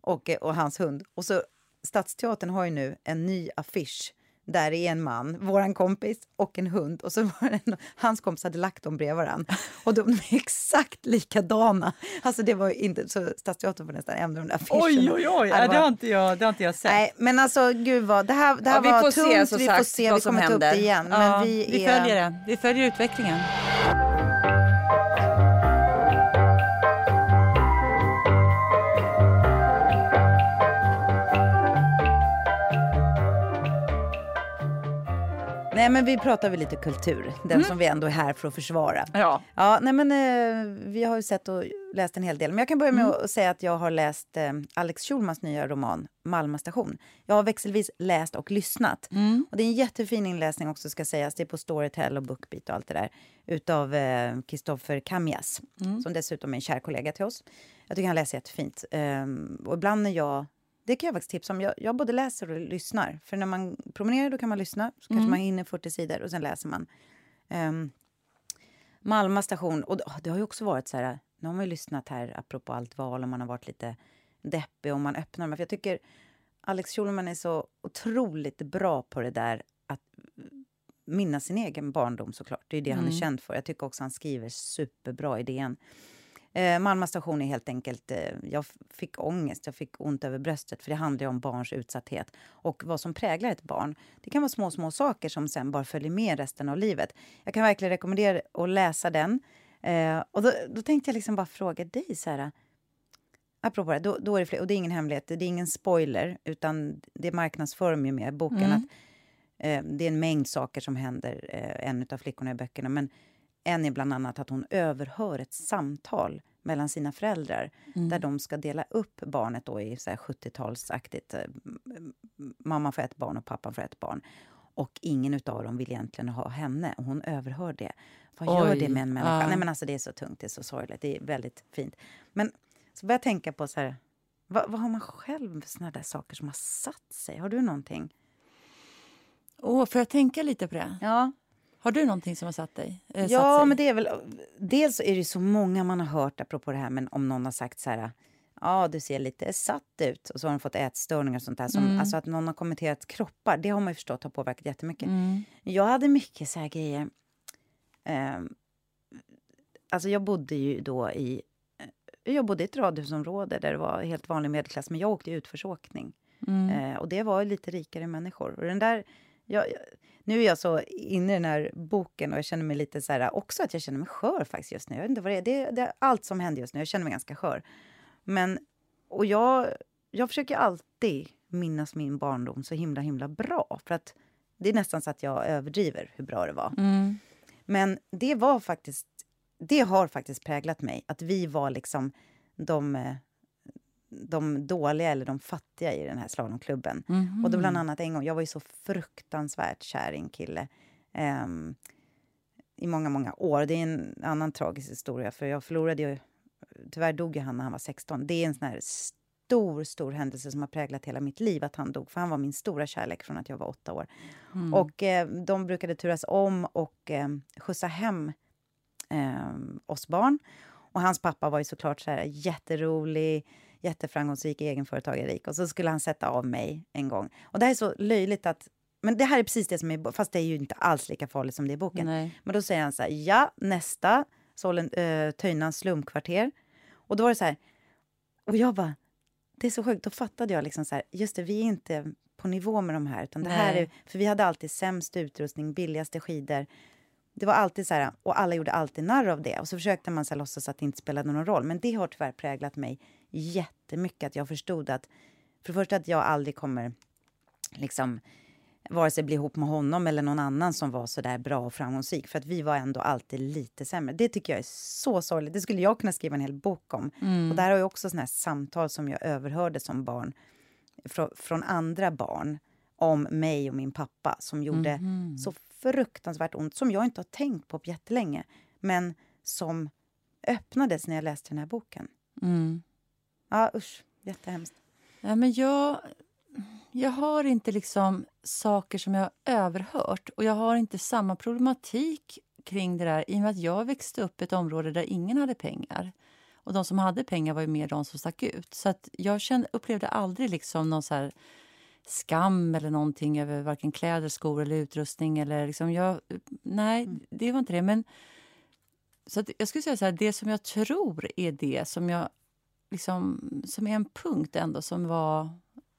och, eh, och hans hund. Och så Stadsteatern har ju nu en ny affisch där är en man, vår kompis och en hund. Och så var det en, hans kompis hade lagt dem bredvid varandra. Och de är exakt likadana. Alltså det var inte, så Stadsteatern får nästan ändra de där affischerna. Oj, oj, oj! Ja, det, har inte jag, det har inte jag sett. Nej, men alltså gud vad, det här, det här ja, var tungt. Se, vi får se, vi kommer ta upp det igen. Ja, men vi, vi följer det. Vi följer utvecklingen. Nej, men vi pratar väl lite kultur, den mm. som vi ändå är här för att försvara. Ja. Ja, nej, men eh, vi har ju sett och läst en hel del. Men jag kan börja med mm. att säga att jag har läst eh, Alex Schulmans nya roman Malmö station. Jag har växelvis läst och lyssnat. Mm. Och det är en jättefin inläsning också ska sägas. Det är på Storytel och Bookbeat och allt det där. Utav Kristoffer eh, Kamias, mm. som dessutom är en kär kollega till oss. Jag tycker han läser jättefint. Um, och ibland när jag det kan jag faktiskt tipsa om. Jag, jag både läser och lyssnar. För när man promenerar då kan man lyssna. Så mm. kanske man hinner 40 sidor och sen läser man. Um, Malmö station. Och det har ju också varit så här. Nu har man ju lyssnat här apropå allt val och man har varit lite deppig och man öppnar dem. För jag tycker Alex Schulman är så otroligt bra på det där att minnas sin egen barndom såklart. Det är det mm. han är mm. känd för. Jag tycker också han skriver superbra idén. Eh, Malmö station är helt enkelt... Eh, jag fick ångest, jag fick ont över bröstet för det handlar om barns utsatthet och vad som präglar ett barn. Det kan vara små, små saker som sen bara följer med resten av livet. Jag kan verkligen rekommendera att läsa den. Eh, och då, då, tänkte jag liksom bara fråga dig, så här, apropå det, då, då är det fler, och det är ingen hemlighet, det är ingen spoiler, utan det marknadsför de ju med boken. Mm. Att, eh, det är en mängd saker som händer eh, en av flickorna i böckerna. Men en är bland annat att hon överhör ett samtal mellan sina föräldrar mm. där de ska dela upp barnet då i 70-talsaktigt. Eh, mamma får ett barn och pappa får ett barn. Och ingen av dem vill egentligen ha henne. Och hon överhör det. Vad Oj. gör det med en människa? Ja. Nej, men alltså, det är så tungt, det är så sorgligt. Det är väldigt fint. Men så börjar jag tänka på så här, vad, vad har man själv för såna där saker som har satt sig? Har du någonting? Åh, får jag tänka lite på det? Ja. Har du någonting som har satt dig? Eh, ja, sig? men det är väl... Dels är det så många man har hört, apropå det här, men om någon har sagt så här... Ja, du ser lite satt ut. Och så har de fått ätstörningar och sånt där. Som, mm. Alltså att någon har kommenterat kroppar, det har man ju förstått har påverkat jättemycket. Mm. Jag hade mycket så här grejer... Eh, alltså jag bodde ju då i... Eh, jag bodde i ett radhusområde där det var helt vanlig medelklass, men jag åkte utförsåkning. Mm. Eh, och det var lite rikare människor. Och den där... Jag, nu är jag så inne i den här boken och jag känner mig lite så här, också att jag känner mig skör faktiskt just nu. Jag vet inte vad det är. Det, det är allt som händer just nu. Jag känner mig ganska skör. Men, och jag, jag försöker alltid minnas min barndom så himla, himla bra. För att det är nästan så att jag överdriver hur bra det var. Mm. Men det var faktiskt, det har faktiskt präglat mig. Att vi var liksom de eh, de dåliga eller de fattiga i den här slalomklubben. Mm -hmm. Och då bland annat en gång, jag var ju så fruktansvärt kär i en kille um, i många, många år. Det är en annan tragisk historia, för jag förlorade ju... Tyvärr dog han när han var 16. Det är en sån här stor, stor händelse som har präglat hela mitt liv, att han dog. För han var min stora kärlek från att jag var åtta år. Mm. Och eh, de brukade turas om och eh, skjutsa hem eh, oss barn. Och hans pappa var ju såklart så här jätterolig, jätteframgångsrik egenföretagare, rik. Och så skulle han sätta av mig en gång. Och det här är så löjligt att men det här är precis det som är fast det är ju inte alls lika farligt som det är i boken. Nej. Men då säger han så här, ja, nästa, Solen, äh, Töjnans slumkvarter. Och då var det så här, och jag bara, det är så sjukt, då fattade jag liksom så här, just det, vi är inte på nivå med de här, utan det Nej. här är, för vi hade alltid sämst utrustning, billigaste skidor, det var alltid så här, och alla gjorde alltid narr av det. Och så försökte man så här, låtsas att det inte spelade någon roll. Men det har tyvärr präglat mig jättemycket. Att jag förstod att, för det första att jag aldrig kommer liksom vare sig bli ihop med honom eller någon annan som var så där bra och framgångsrik. För att vi var ändå alltid lite sämre. Det tycker jag är så sorgligt. Det skulle jag kunna skriva en hel bok om. Mm. Och där har jag också såna här samtal som jag överhörde som barn från, från andra barn om mig och min pappa som gjorde mm. så fruktansvärt ont som jag inte har tänkt på på jättelänge men som öppnades när jag läste den här boken. Mm. Ja, usch. Jättehemskt. Ja, men jag, jag har inte liksom saker som jag har överhört och jag har inte samma problematik kring det där i och med att jag växte upp i ett område där ingen hade pengar. Och de som hade pengar var ju mer de som stack ut. Så att jag kände, upplevde aldrig liksom någon så skam eller någonting över varken kläder, skor eller utrustning. Eller liksom jag, nej, mm. det var inte det. Men, så jag skulle säga så här, det som jag tror är det som jag liksom, som är en punkt ändå som var...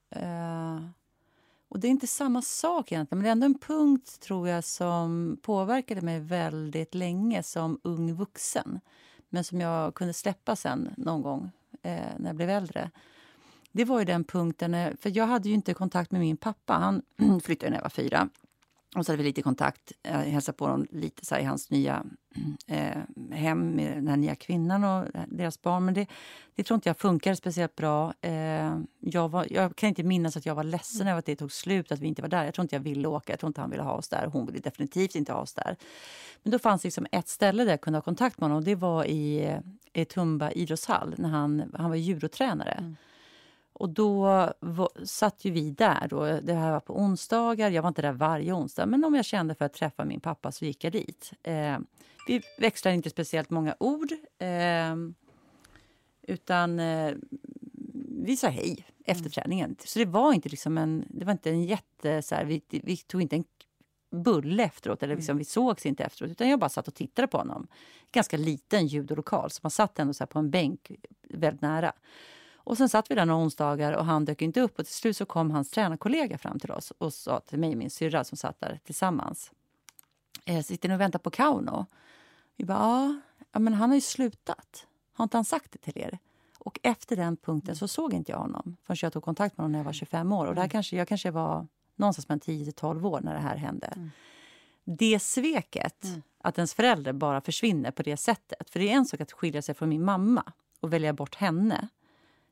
Eh, och det är inte samma sak egentligen, men det är ändå en punkt tror jag som påverkade mig väldigt länge som ung vuxen. Men som jag kunde släppa sen någon gång eh, när jag blev äldre det var ju den punkten, eh, för jag hade ju inte kontakt med min pappa. Han flyttade när jag var fyra. Och så hade vi lite kontakt, jag hälsade på honom lite så i hans nya eh, hem med den här nya kvinnan och deras barn. Men det, det tror inte jag funkar speciellt bra. Eh, jag, var, jag kan inte minnas att jag var ledsen över att det tog slut, att vi inte var där. Jag tror inte jag ville åka, jag tror inte han ville ha oss där. Hon ville definitivt inte ha oss där. Men då fanns liksom ett ställe där jag kunde ha kontakt med honom och det var i, eh, i Tumba idrottshall när han, han var judotränare. Mm. Och då satt ju vi där. Då. Det här var på onsdagar. Jag var inte där varje onsdag, men om jag kände för att träffa min pappa så gick jag dit. Eh, vi växlade inte speciellt många ord. Eh, utan eh, vi sa hej efter mm. träningen. Så det var inte liksom en, det var inte en jätte... Så här, vi, vi tog inte en bulle efteråt. Eller liksom, Vi sågs inte efteråt, utan jag bara satt och tittade på honom. Ganska liten judolokal, så man satt ändå så på en bänk väldigt nära. Och sen satt vi där några onsdagar och han dök inte upp. Och till slut så kom hans tränarkollega fram till oss och sa till mig och min syrra som satt där tillsammans. Eh, sitter ni och väntar på Kauno? Vi bara, ja, men han har ju slutat. Har inte han sagt det till er? Och efter den punkten så såg inte jag honom förrän jag tog kontakt med honom när jag var 25 år. Och där kanske, jag kanske var någonstans mellan 10 12 år när det här hände. Mm. Det sveket, mm. att ens förälder bara försvinner på det sättet. För det är en sak att skilja sig från min mamma och välja bort henne.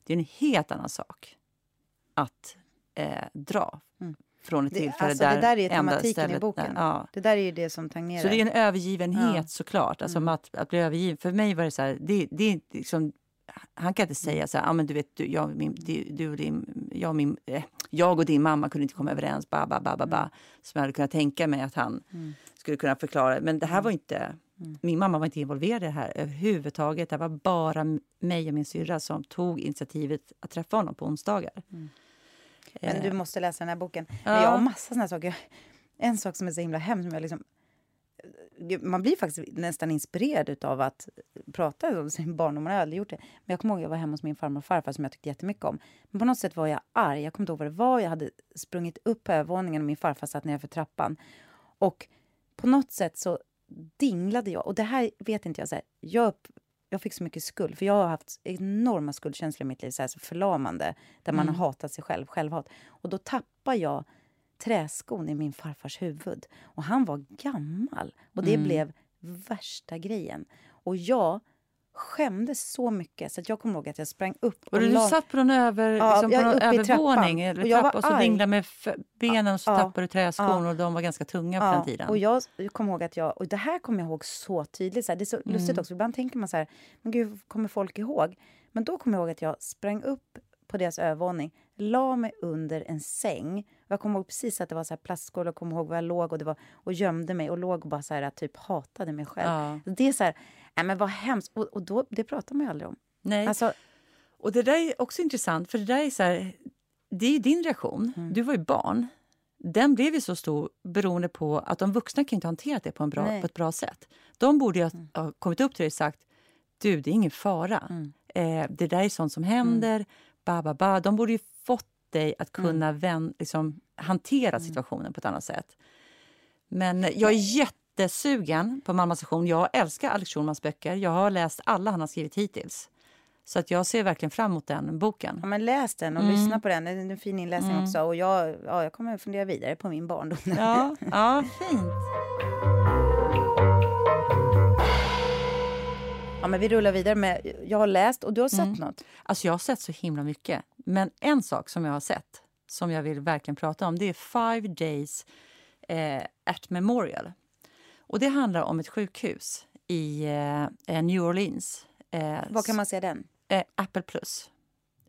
Det är en helt annan sak att eh, dra mm. från ett tillfälle det, alltså, där... Det där är tematiken i boken. Där, ja. Det där är det som tangerar. Så det är en övergivenhet ja. såklart. Alltså, mm. att, att bli övergiven. För mig var det så här, det, det är liksom han kan inte säga så här, ah, men du vet, du, jag, min, du och din, jag, min, eh, jag och din mamma kunde inte komma överens, ba, ba, ba, ba, ba, mm. som jag hade kunnat tänka mig att han mm. skulle kunna förklara. Men det här mm. var inte, mm. min mamma var inte involverad i det här överhuvudtaget. Det var bara mig och min syrra som tog initiativet att träffa honom på onsdagar. Mm. Men du eh. måste läsa den här boken. Ja. Jag har massa såna saker. En sak som är så himla jag liksom man blir faktiskt nästan inspirerad av att prata om sin barndom. Man har aldrig gjort det. Men jag kommer ihåg att jag var hemma hos min farmor och farfar som jag tyckte jättemycket om. Men på något sätt var jag arg. Jag kommer inte ihåg vad det var. Jag hade sprungit upp på övervåningen och min farfar satt nere för trappan. Och på något sätt så dinglade jag. Och det här vet inte jag. Så här, jag, jag fick så mycket skuld. För jag har haft enorma skuldkänslor i mitt liv. Så, här, så förlamande. Där man mm. har hatat sig själv. Självhat. Och då tappar jag träskon i min farfars huvud. Och han var gammal. Och det mm. blev värsta grejen. Och jag skämdes så mycket så att jag kommer ihåg att jag sprang upp. Och, och du satt på någon, över, ja, liksom på någon övervåning eller och, trappa, och så dinglade med benen och så ja, tappade du träskon ja, och de var ganska tunga på den tiden. Och jag kommer ihåg att jag, och det här kommer jag ihåg så tydligt. Så här, det är så mm. lustigt också, ibland tänker man så här, men gud, kommer folk ihåg? Men då kommer jag ihåg att jag sprang upp på deras övervåning, la mig under en säng. Jag kommer ihåg precis att det var så här plastskål och kommer ihåg var jag låg och, det var, och gömde mig och låg och bara så här, typ hatade mig själv. Ja. Det är så här, nej men vad hemskt. Och, och då, det pratar man ju aldrig om. Nej. Alltså, och det där är också intressant, för det där är så här, det är din reaktion. Mm. Du var ju barn. Den blev ju så stor beroende på att de vuxna kan inte hantera det på, en bra, på ett bra sätt. De borde ju mm. ha kommit upp till dig och sagt du, det är ingen fara. Mm. Eh, det där är sånt som händer. Mm ba, ba, ba. De borde ju fått dig att kunna mm. vän, liksom, hantera mm. situationen på ett annat sätt. Men jag är jättesugen på Mamma station. Jag älskar Alex Schulmans böcker. Jag har läst alla han har skrivit hittills. Så att jag ser verkligen fram emot den boken. Ja, men läs den och mm. lyssna på den. Det är en fin inläsning mm. också. Och jag, ja, jag kommer att fundera vidare på min barndom. Ja, ja fint. Ja, men vi rullar vidare med... Jag har läst och du har sett mm. något. Alltså jag har sett så himla mycket. Men en sak som jag har sett som jag vill verkligen prata om det är Five Days eh, at Memorial. Och Det handlar om ett sjukhus i eh, eh New Orleans. Eh, Var kan man se den? Eh, Apple Plus.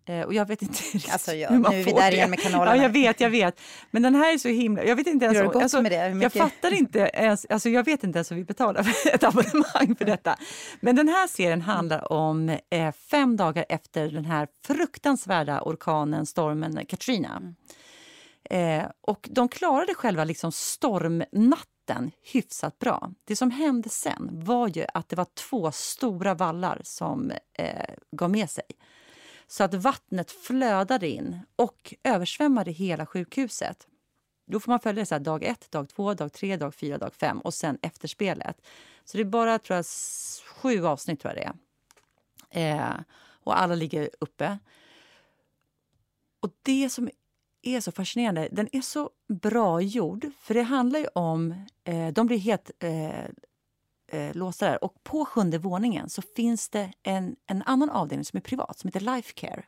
Eh, och jag vet inte alltså, ja, hur man Nu är vi där det. igen med kanalerna. Ja, jag vet, jag vet. Men den här är så himla... Jag vet inte ens... Hur alltså, med det? Jag fattar inte ens... Alltså, jag vet inte ens hur vi betalar för ett abonnemang för detta. Men den här serien handlar om eh, fem dagar efter den här fruktansvärda orkanen, stormen Katrina. Mm. Eh, och de klarade själva liksom stormnatten hyfsat bra. Det som hände sen var ju att det var två stora vallar som eh, gav med sig så att vattnet flödade in och översvämmade hela sjukhuset. Då får man följa det så dag ett, dag två, dag tre, dag fyra, dag fem och sen efterspelet. Så det är bara tror jag, sju avsnitt tror jag det är. Eh, och alla ligger uppe. Och det som är så fascinerande, den är så bra gjord. För det handlar ju om... Eh, de blir helt eh, eh, låsta där. Och på sjunde våningen så finns det en, en annan avdelning som är privat, som heter Life Care.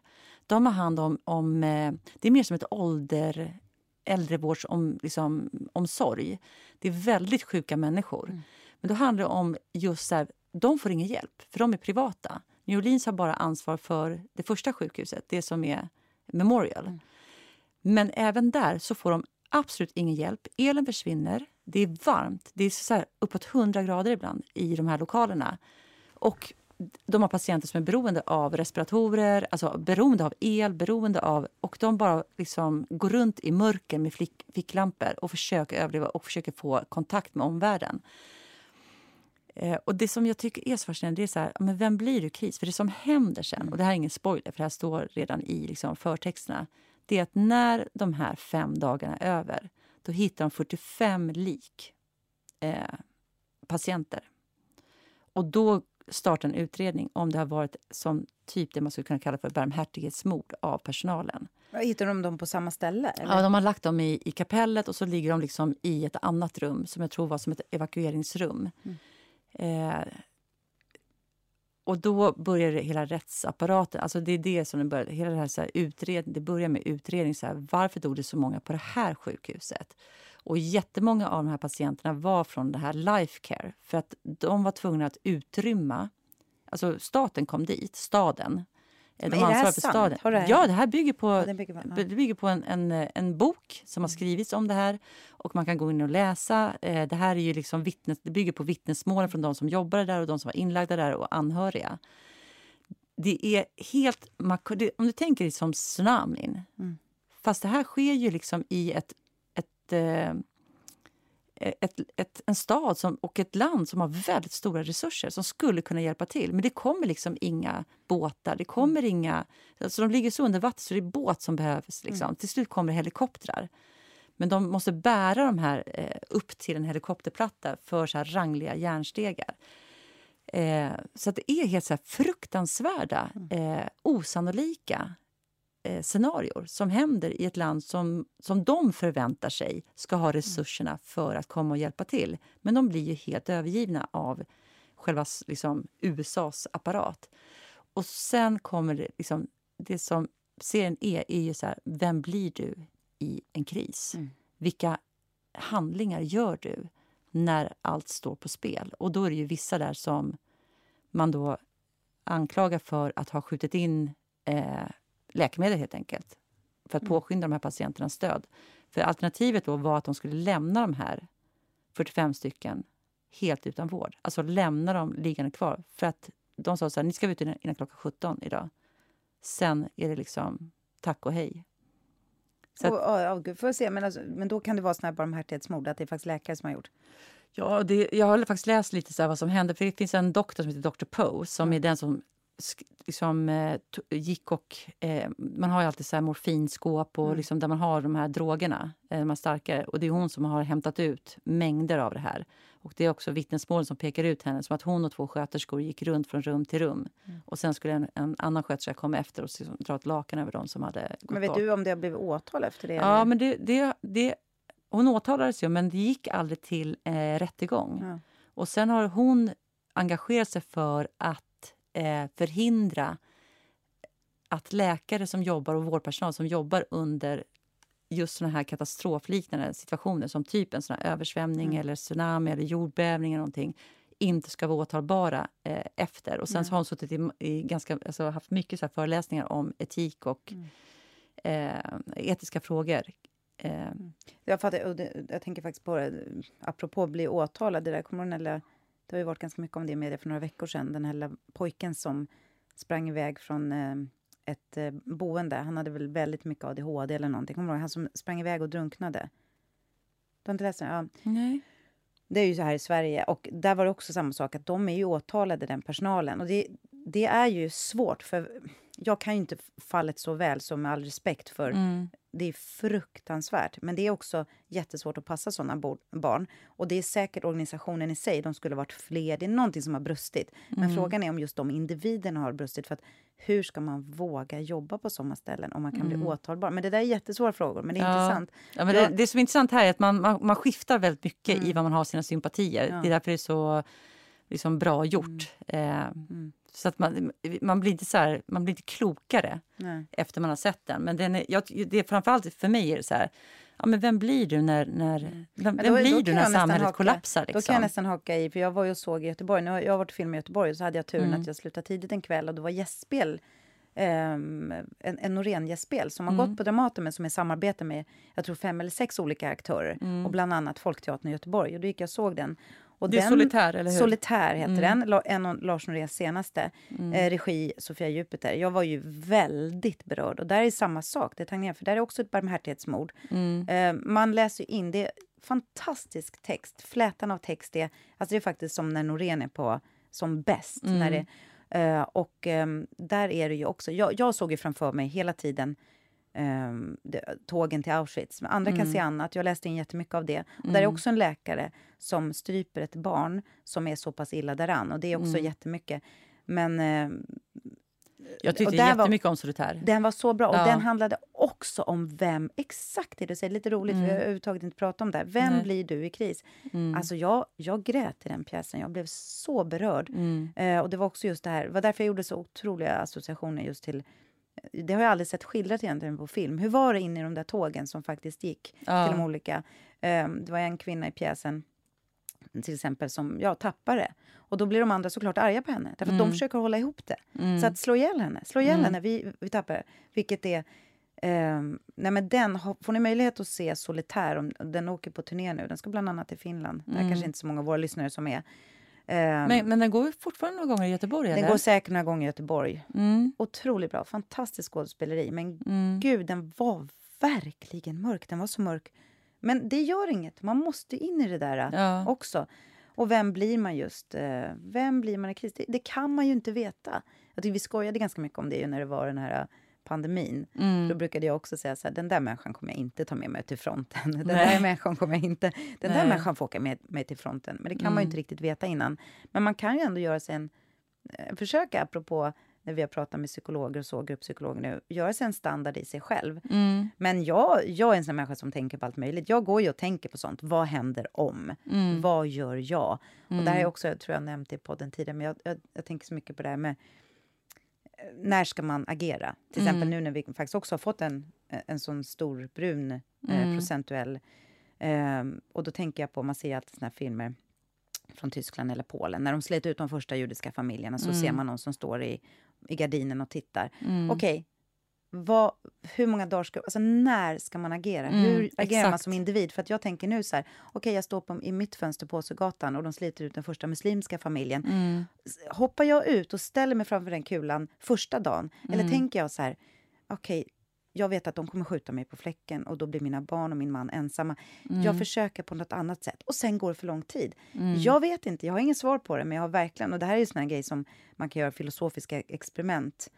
De har hand om, om eh, det är mer som ett ålder, äldrevårdsomsorg. Liksom, omsorg. det är väldigt sjuka människor. Mm. Men då handlar det om just så här, de får ingen hjälp, för de är privata. New Orleans har bara ansvar för det första sjukhuset, det som är Memorial. Mm. Men även där så får de absolut ingen hjälp. Elen försvinner, det är varmt. Det är så här uppåt 100 grader ibland i de här lokalerna. Och de har patienter som är beroende av respiratorer, alltså beroende av el, beroende av... Och de bara liksom går runt i mörker med flick, ficklampor och försöker överleva och försöker få kontakt med omvärlden. Eh, och Det som jag tycker är så fascinerande det är så här, men vem blir du kris? För det som händer sen, och det här är ingen spoiler för det här står redan i liksom förtexterna, det är att när de här fem dagarna är över, då hittar de 45 lik eh, patienter. Och då starta en utredning om det har varit som typ det man skulle kunna kalla för barmhärtighetsmord av personalen. Hittar de dem på samma ställe? Eller? Ja, de har lagt dem i, i kapellet och så ligger de liksom i ett annat rum som jag tror var som ett evakueringsrum. Mm. Eh, och då börjar hela rättsapparaten, alltså det är det som det börjar, hela det här, så här utredning, det börjar med utredning. Så här, varför dog det så många på det här sjukhuset? Och jättemånga av de här patienterna var från det här Lifecare. För att de var tvungna att utrymma... Alltså staten kom dit, staden. De Men det här sant? Det Ja, det här bygger på, ja, bygger på, det bygger på en, en, en, bok som har mm. skrivits om det här. Och Man kan gå in och läsa. Eh, det här är ju liksom vittnes, det bygger på vittnesmålen från de som jobbade där och de som var inlagda där och anhöriga. Det är helt... Om du tänker som tsunamin. Mm. Fast det här sker ju liksom i ett Eh, ett, ett, en stad som, och ett land som har väldigt stora resurser som skulle kunna hjälpa till. Men det kommer liksom inga båtar. Det kommer mm. inga, alltså de ligger så under vatten så det är båt som behövs. Liksom. Mm. Till slut kommer helikoptrar. Men de måste bära de här eh, upp till en helikopterplatta för så här rangliga järnstegar. Eh, så det är helt så fruktansvärda, mm. eh, osannolika eh, scenarior som händer i ett land som, som de förväntar sig ska ha resurserna för att komma och hjälpa till. Men de blir ju helt övergivna av själva liksom, USAs apparat. Och sen kommer det, liksom, det som serien är, är ju så här, vem blir du i en kris? Mm. Vilka handlingar gör du när allt står på spel? Och då är det ju vissa där som man då anklagar för att ha skjutit in eh, läkemedel helt enkelt för att mm. påskynda de här patienternas död. För alternativet då var att de skulle lämna de här 45 stycken helt utan vård. Alltså lämna dem liggande kvar. För att de sa så här, ni ska ut innan klockan 17 idag. Sen är det liksom tack och hej. Så att, oh, oh, får se, men, alltså, men då kan det vara såna här barmhärtighetsmord, att det är faktiskt läkare som har gjort? Ja, det, jag har faktiskt läst lite så vad som hände. För Det finns en doktor som heter Dr. Poe som mm. är den som liksom, eh, gick och... Eh, man har ju alltid så här morfinskåp och mm. liksom, där man har de här drogerna, eh, de här starkare. Och det är hon som har hämtat ut mängder av det här. Och Det är också vittnesmål som pekar ut henne som att hon och två sköterskor gick runt från rum till rum. Mm. Och Sen skulle en, en annan sköterska komma efter och liksom, dra ett lakan över dem som hade gått Men vet bort. du om det har blivit åtal efter det? Ja, eller? men det, det, det, hon åtalades ju, men det gick aldrig till eh, rättegång. Ja. Och sen har hon engagerat sig för att eh, förhindra att läkare som jobbar och vårdpersonal som jobbar under just såna här katastrofliknande situationer som typ en sån översvämning mm. eller tsunami eller jordbävning eller någonting inte ska vara åtalbara eh, efter. Och sen mm. har hon suttit i, i ganska, alltså, haft mycket så föreläsningar om etik och mm. eh, etiska frågor. Eh. Mm. Jag, fattar, jag tänker faktiskt på det, apropå bli åtalad, det där kommer hon eller det har ju varit ganska mycket om det i media för några veckor sedan. Den här lilla pojken som sprang iväg från eh, ett eh, boende. Han hade väl väldigt mycket ADHD eller någonting. Kommer du ihåg? Han som sprang iväg och drunknade. Du har inte läst den? Ja. Nej. Det är ju så här i Sverige. Och där var det också samma sak, att de är ju åtalade, den personalen. Och det, det är ju svårt, för jag kan ju inte fallet så väl, så med all respekt för mm det är fruktansvärt. Men det är också jättesvårt att passa såna barn. Och det är säkert organisationen i sig, de skulle varit fler. Det är någonting som har brustit. Men mm. frågan är om just de individerna har brustit. För att hur ska man våga jobba på såna ställen om man kan mm. bli åtalbar? Men det där är jättesvåra frågor, men det är ja. intressant. Ja, men det, det som är intressant här är att man, man, man skiftar väldigt mycket mm. i vad man har sina sympatier. Ja. Det är därför det är så liksom, bra gjort. Mm. Eh, mm. Så att man, man, blir inte så här, man blir inte klokare Nej. efter man har sett den. Men den är, jag, det är framförallt för mig är det så här, ja, men vem blir du när, när, mm. vem, då, blir du när samhället haka, kollapsar? Liksom? Då kan jag liksom? nästan haka i, för jag var ju och såg i Göteborg, har jag varit och filmat i Göteborg och så hade jag turen mm. att jag slutade tidigt en kväll och det var gästspel Um, en, en Norén-gästspel som har mm. gått på Dramaten men som är samarbete med jag tror fem eller sex olika aktörer mm. och bland annat Folkteatern i Göteborg. Och då gick jag och såg den Och det är den, Solitär, eller hur? Solitär heter mm. den, en av Lars Noréns senaste. Mm. Eh, regi Sofia Jupiter. Jag var ju väldigt berörd. Och där är samma sak, det tangerar, för där är också ett barmhärtighetsmord. Mm. Eh, man läser in, det är fantastisk text. Flätan av text är, alltså det är faktiskt som när Norén är på som bäst. När mm. det, eh, och eh, där är det ju också, jag, jag såg ju framför mig hela tiden um, tågen till Auschwitz. Men andra mm. kan se annat. Jag läste in jättemycket av det. Mm. Där är också en läkare som stryper ett barn som är så pass illa däran. Och det är också mm. jättemycket. Men... Uh, jag tyckte jättemycket var, om Solitär. Den var så bra. Och ja. den handlade också om vem... Exakt det du säger. Lite roligt, mm. vi har överhuvudtaget inte pratat om det. Vem Nej. blir du i kris? Mm. Alltså jag, jag grät i den pjäsen. Jag blev så berörd. Mm. Uh, och det var också just det här. Det var därför jag gjorde så otroliga associationer just till det har jag aldrig sett skildrat egentligen på film. Hur var det inne i de där tågen som faktiskt gick ja. till de olika... Um, det var en kvinna i pjäsen till exempel som ja, tappar det. Och då blir de andra såklart arga på henne. Därför mm. de försöker hålla ihop det. Mm. Så att slå ihjäl henne, slå ihjäl mm. henne, vi, vi tappar. Vilket är... Um, nej men den, får ni möjlighet att se Solitär, om, den åker på turné nu, den ska bland annat till Finland. Det är mm. kanske inte så många av våra lyssnare som är. Um, men, men den går fortfarande några gånger i Göteborg? Den eller? går säkert några gånger i Göteborg. Mm. Otroligt bra, fantastisk skådespeleri. Men mm. gud, den var verkligen mörk. Den var så mörk. Men det gör inget, man måste in i det där ja. också. Och vem blir man just? Uh, vem blir man i kris? Det, det, kan man ju inte veta. Jag tycker vi skojade ganska mycket om det när det var den här pandemin. Mm. Då brukade jag också säga så här, den där människan kommer jag inte ta med mig till fronten. Den Nej. där människan kommer jag inte, den Nej. där människan får åka med mig till fronten. Men det kan mm. man ju inte mm. riktigt veta innan. Men man kan ju ändå göra sig en, eh, försöka apropå när vi har pratat med psykologer och så, grupppsykologer nu, göra sig en standard i sig själv. Mm. Men jag, jag är en sån människa som tänker på allt möjligt. Jag går ju och tänker på sånt. Vad händer om? Mm. Vad gör jag? Och det här är mm. också, jag tror jag nämnt i podden tidigare, men jag, jag, jag tänker så mycket på det här med när ska man agera? Till exempel mm. nu när vi faktiskt också har fått en, en sån stor brun eh, mm. procentuell... Eh, och då tänker jag på, man ser alltid såna här filmer från Tyskland eller Polen. När de slet ut de första judiska familjerna så mm. ser man någon som står i, i gardinen och tittar. Mm. Okej, vad, hur många dagar ska... Alltså när ska man agera? Mm, hur agerar exakt. man som individ? För att jag tänker nu så här, okej okay, jag står på, i mitt fönster på Åsögatan och de sliter ut den första muslimska familjen. Mm. Hoppar jag ut och ställer mig framför den kulan första dagen? Mm. Eller tänker jag så här, okej, okay, jag vet att de kommer skjuta mig på fläcken och då blir mina barn och min man ensamma. Jag mm. försöker på något annat sätt och sen går det för lång tid. Mm. Jag vet inte, jag har inget svar på det, men jag har verkligen, och det här är ju såna grej som man kan göra filosofiska experiment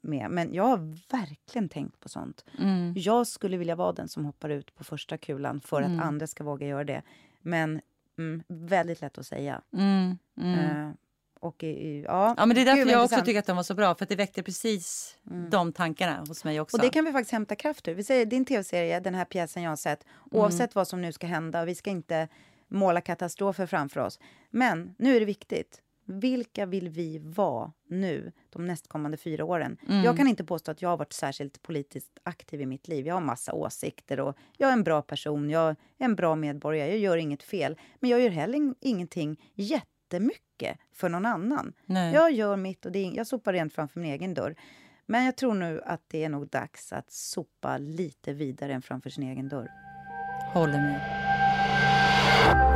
med. Men jag har verkligen tänkt på sånt. Mm. Jag skulle vilja vara den som hoppar ut på första kulan för mm. att andra ska våga göra det. Men mm, väldigt lätt att säga. Mm, mm. Eh, och, ja, ja, men det är därför jag också tycker att de var så bra. För det väckte precis mm. de tankarna hos mig också. Och det kan vi faktiskt hämta kraft ur. Vi säger din tv-serie, den här pjäsen jag har sett. Oavsett vad som nu ska hända. Vi ska inte måla katastrofer framför oss. Men nu är det viktigt. Vilka vill vi vara nu, de nästkommande fyra åren? Mm. Jag kan inte påstå att jag har varit särskilt politiskt aktiv i mitt liv. Jag har massa åsikter och jag är en bra person, jag är en bra medborgare, jag gör inget fel. Men jag gör heller ingenting jättemycket för någon annan. Nej. Jag gör mitt och det är, jag sopar rent framför min egen dörr. Men jag tror nu att det är nog dags att sopa lite vidare än framför sin egen dörr. Håller med.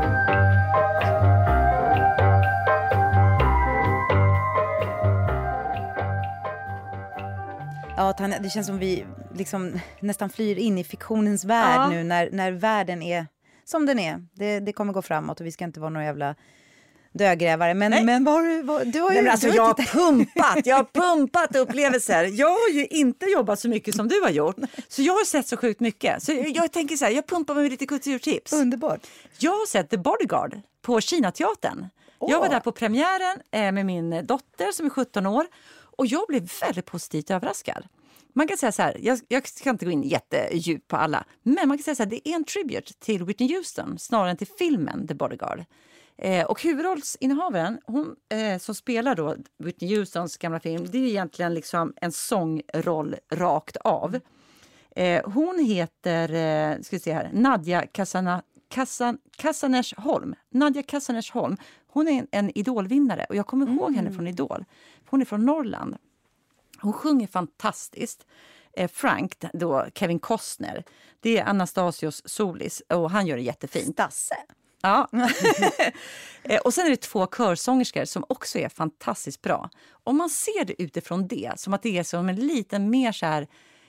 Ja, Tanja, det känns som vi liksom nästan flyr in i fiktionens värld ja. nu när, när världen är som den är. Det, det kommer gå framåt och vi ska inte vara några jävla dödgrävare. Men, men vad har du, vad, du har ju... Nej, alltså, jag har pumpat, jag har pumpat upplevelser. Jag har ju inte jobbat så mycket som du har gjort. Så jag har sett så sjukt mycket. Så jag tänker så här, jag pumpar med lite kulturtips. Underbart. Jag har sett The Bodyguard på Kinateatern. Oh. Jag var där på premiären eh, med min dotter som är 17 år. Och jag blev väldigt positivt överraskad. Man kan säga så här, jag, jag ska inte gå in jättedjupt på alla, men man kan säga så här, det är en tribute till Whitney Houston snarare än till filmen The Bodyguard. Eh, och huvudrollsinnehavaren, hon eh, som spelar då Whitney Houstons gamla film, det är egentligen liksom en sångroll rakt av. Eh, hon heter, eh, ska vi se här, Nadja Kassana, Kassan, Kassanesh Holm. Nadja Kassanesh Holm. Hon är en, en idolvinnare och jag kommer ihåg mm. henne från Idol. Hon är från Norrland. Hon sjunger fantastiskt. Eh, Frank, då Kevin Costner, det är Anastasios Solis och han gör det jättefint. Stasse? Ja. Eh, och sen är det två körsångerskor som också är fantastiskt bra. Om man ser det utifrån det, som att det är som en liten mer så här...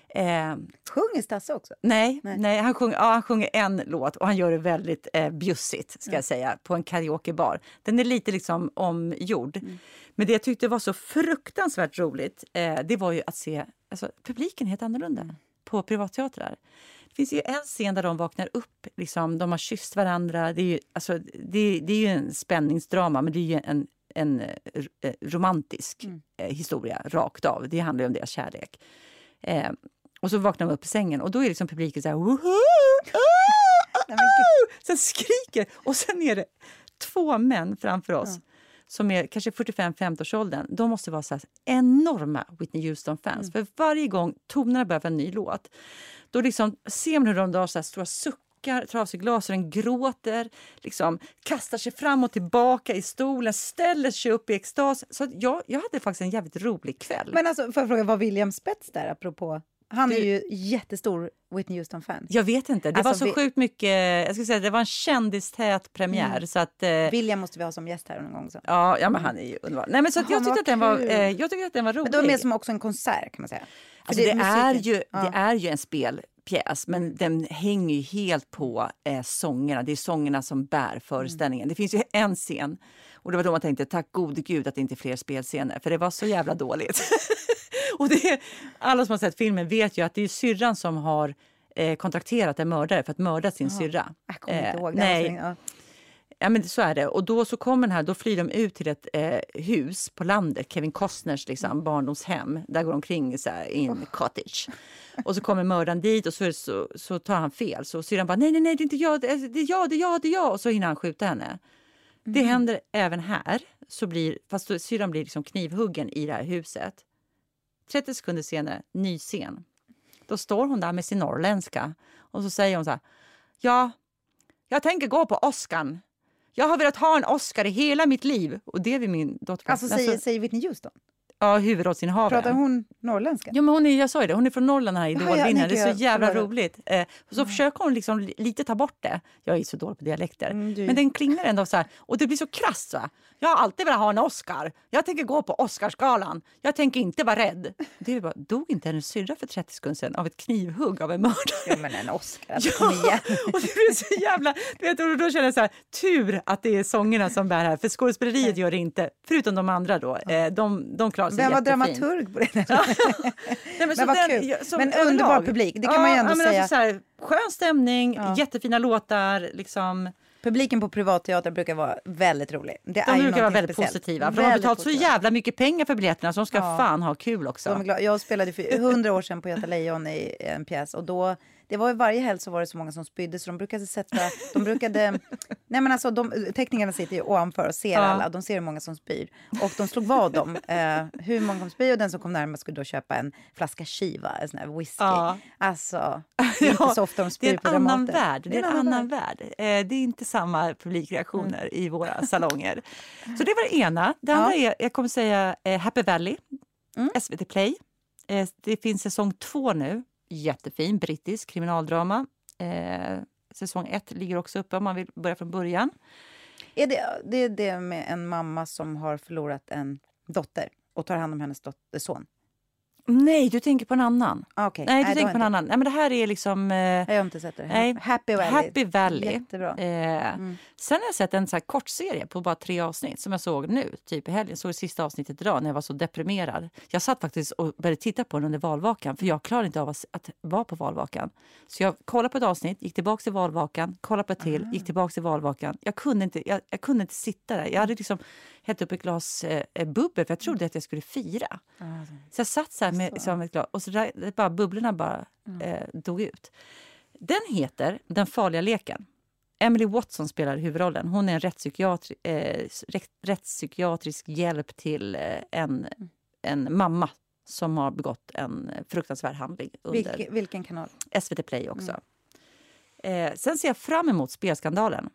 Eh, sjunger Stasse också? Nej, nej. nej han, sjunger, ja, han sjunger en låt och han gör det väldigt eh, bjussigt ska ja. jag säga, på en karaokebar. Den är lite liksom omgjord. Mm. Men det jag tyckte var så fruktansvärt roligt eh, det var ju att se alltså, publiken helt annorlunda mm. på privatteatrar. Det finns ju en scen där de vaknar upp, liksom, de har kysst varandra. Det är ju, alltså, det, det är ju en spänningsdrama, men det är ju en, en eh, romantisk mm. eh, historia rakt av. Det handlar ju om deras kärlek. Och så vaknar de upp i sängen och då är liksom publiken så här... Woho! Ah! Sen skriker och sen är det två män framför oss. Som är kanske 45-50-årsåldern, de måste vara så enorma Whitney Houston-fans. Mm. För varje gång tonerna börjar för en ny låt, då liksom ser man hur de drar så här stora suckar, tar av sig glasögonen, gråter, liksom, kastar sig fram och tillbaka i stolen, ställer sig upp i extas. Så jag, jag hade faktiskt en jävligt rolig kväll. Men alltså, får jag fråga, var William Spets där apropå han är ju jättestor Whitney Houston-fan. Jag vet inte. Det alltså, var så vi... sjukt mycket... Jag ska säga, det var en kändistät premiär. Mm. Så att, eh... William måste vi ha som gäst här någon gång. Så. Ja, ja men han är ju underbar. Nej, men så jag, tyckte att den var, eh, jag tyckte att den var rolig. Men det var mer som också en konsert kan man säga. Alltså, det, det är ju, ja. det är ju en spelpjäs, men den hänger ju helt på eh, sångerna. Det är sångerna som bär föreställningen. Mm. Det finns ju en scen, och det var då man tänkte tack gode gud att det inte är fler spelscener, för det var så jävla dåligt. och det, alla som har sett filmen vet ju att det är syrran som har eh, kontrakterat en mördare för att mörda sin Aha. syrra. Jag kommer inte eh, ihåg. nej. Ja. Ja, men så är det. Och då så kommer den här, då flyr de ut till ett eh, hus på landet, Kevin Costners liksom, mm. barndomshem. Där går de omkring så här, i en oh. cottage. Och så kommer mördaren dit och så, så, så tar han fel. Så syrran bara nej, nej, nej, det är inte jag, det är, det är jag, det är jag, det är jag. Och så hinner han skjuta henne. Mm. Det händer även här, så blir, fast syrran blir liksom knivhuggen i det här huset. 30 sekunder senare, ny scen. Då står hon där med sin norrländska och så säger hon så här. Ja, jag tänker gå på Oscar. Jag har velat ha en Oscar i hela mitt liv. Och det vill min dotter. Alltså säger, säger Whitney Houston? Ja, huvudrollsinnehavaren. Pratar hon norrländska? Ja, men hon är, jag sa ju det, hon är från Norrland, här idolvinnaren. Det är så jävla roligt. Eh, så mm. försöker hon liksom lite ta bort det. Jag är så dålig på dialekter. Mm, men den klingar ändå så här. Och det blir så krasst. Va? Jag har alltid velat ha en Oscar. Jag tänker gå på Oscarsgalan. Jag tänker inte vara rädd. Det är bara, dog inte hennes syrra för 30 sekunder sedan av ett knivhugg av en mördare? Ja, men en Oscar. Ja, och det blir så jävla... Du vet, och då känner jag så här, tur att det är sångerna som bär här. För skådespeleriet gör det inte. Förutom de andra då. Eh, de, de klarar sig Vem var dramaturg på det? Nej, men, men vad den, kul. Men underbar publik, det kan ja, man ju ändå alltså säga. Alltså, så här, skön stämning, ja. jättefina låtar. Liksom. Publiken på privatteater brukar vara väldigt rolig. Det de brukar vara väldigt speciellt. positiva. För de har betalat så jävla mycket pengar för biljetterna så de ska ja. fan ha kul också. Jag spelade för hundra år sedan på Göta Lejon i en pjäs och då det var varje helg så var det så många som spydde så de brukade sätta, de brukade, nej men alltså de, teckningarna sitter ju ovanför och ser ja. alla, de ser hur många som spyr. Och de slog vad om eh, hur många som spyr och den som kom närmast skulle då köpa en flaska Shiva, en sån här whisky. Ja. Alltså, det är inte så ofta de spyr på Dramaten. Värld. Det är en annan, värld. Eh, det är inte samma publikreaktioner mm. i våra salonger. Så det var det ena. Det andra ja. är, jag kommer säga eh, Happy Valley, mm. SVT Play. Eh, det finns säsong två nu jättefin brittisk kriminaldrama. Eh, säsong ett ligger också uppe om man vill börja från början. Är det, det är det med en mamma som har förlorat en dotter och tar hand om hennes dot- son? Nej, du tänker på en annan. Okay. Nej, du nej, tänker på en annan. Nej, men det här är liksom... Eh, jag har inte sett det. Nej, Happy Valley. Happy Valley. Jättebra. Eh, mm. Sen har jag sett en så kort serie på bara tre avsnitt som jag såg nu, typ i helgen. Jag såg det sista avsnittet idag när jag var så deprimerad. Jag satt faktiskt och började titta på den under valvakan för jag klarade inte av att, att vara på valvakan. Så jag kollade på ett avsnitt, gick tillbaka till valvakan, kollade på ett till, gick tillbaka till valvakan. Jag kunde inte, jag, jag kunde inte sitta där. Jag hade liksom hällt upp ett glas eh, eh bubbel för jag trodde att jag skulle fira. Mm. Så jag satt så här med liksom, ett glas och så där, bara, bubblorna bara mm. eh, dog ut. Den heter Den farliga leken. Emily Watson spelar huvudrollen. Hon är en rättspsykiatri, eh, rättspsykiatrisk hjälp till eh, en, mm. en mamma som har begått en fruktansvärd handling. Under Vilke, vilken kanal? SVT Play också. Mm. Eh, sen ser jag fram emot Spelskandalen.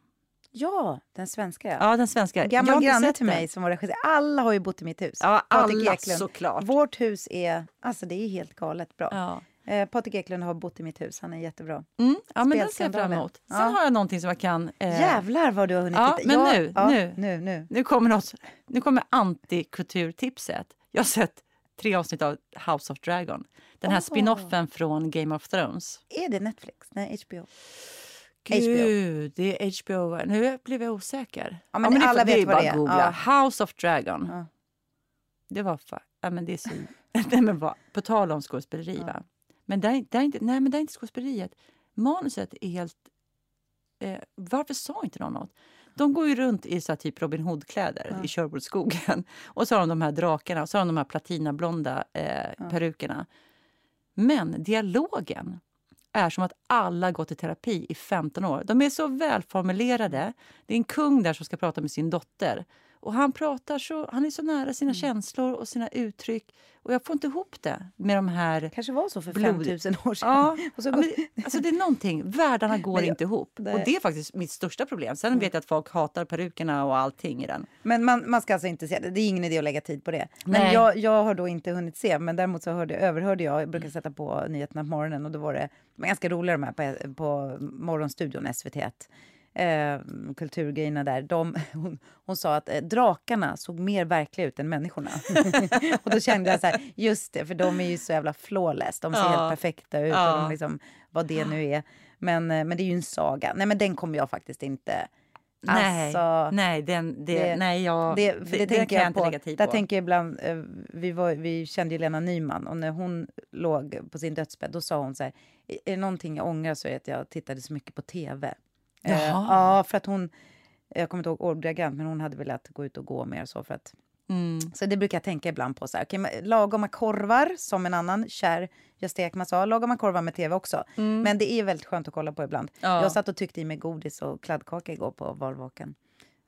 Ja, den svenska. Ja, den svenska. Gammal granne till mig som var regissör. Alla har ju bott i mitt hus. Ja, alla såklart. Vårt hus är, alltså det är helt galet bra. Ja. Eh, Patrik Eklund har bott i mitt hus. Han är jättebra. Mm. Ja, men den ser jag fram emot. Sen ja. har jag någonting som jag kan... Eh... Jävlar vad du har hunnit ja, titta. Men ja, nu, ja, nu, nu, nu. Nu kommer, något, nu kommer antikulturtipset. Jag har sett tre avsnitt av House of Dragon. Den här oh. spinoffen från Game of Thrones. Är det Netflix? Nej, HBO. Gud, HBO. det är HBO. Nu blev jag osäker. Ja, men, ja, men alla det, vet vad det är. Googla. Ja. House of Dragon. Ja. Det var... Fa- ja, men det är så... nej, men va, på tal om skådespeleri, va? Men det är, det är inte, nej, men det är inte skådespeleriet. Manuset är helt... Eh, varför sa inte någon något? De går ju runt i så typ Robin Hood-kläder ja. i Sherwoodskogen. Och så har de de här drakarna och så har de de här platinablonda eh, ja. perukerna. Men dialogen är som att alla gått i terapi i 15 år. De är så välformulerade. Det är en kung där som ska prata med sin dotter. Och han pratar så, han är så nära sina mm. känslor och sina uttryck. Och jag får inte ihop det med de här... Kanske var så för 5000 år sedan. Ja, ja men, alltså det är någonting. Världarna går jag, inte ihop. Det... Och det är faktiskt mitt största problem. Sen mm. vet jag att folk hatar perukerna och allting i den. Men man, man ska alltså inte se det. Det är ingen idé att lägga tid på det. Men jag, jag har då inte hunnit se. Men däremot så hörde, överhörde jag, jag brukar mm. sätta på nyheterna på morgonen och då var det ganska roliga de här på, på Morgonstudion SVT1 eh, kulturgrejerna där, de, hon, hon, sa att eh, drakarna såg mer verkliga ut än människorna. och då kände jag så här, just det, för de är ju så jävla flawless. De ser ja. helt perfekta ut, ja. och de liksom, vad det nu är. Men, eh, men det är ju en saga. Nej, men den kommer jag faktiskt inte... Nej, alltså, nej, den, det, det, nej jag, det, det, det tänker jag, jag inte lägga tid på. Där tänker jag ibland, eh, vi, var, vi kände ju Lena Nyman och när hon låg på sin dödsbädd då sa hon så här, är det någonting jag ångrar så är det att jag tittade så mycket på tv. Eh, ja, för att hon, jag kommer inte ihåg ordagrant, men hon hade velat gå ut och gå mer så för att Mm. Så det brukar jag tänka ibland på. Så här, okay, lagoma korvar, som en annan kär Gösta Ekman sa. Lagoma korvar med tv också. Mm. Men det är väldigt skönt att kolla på ibland. Ja. Jag satt och tyckte i mig godis och kladdkaka igår på valvaken.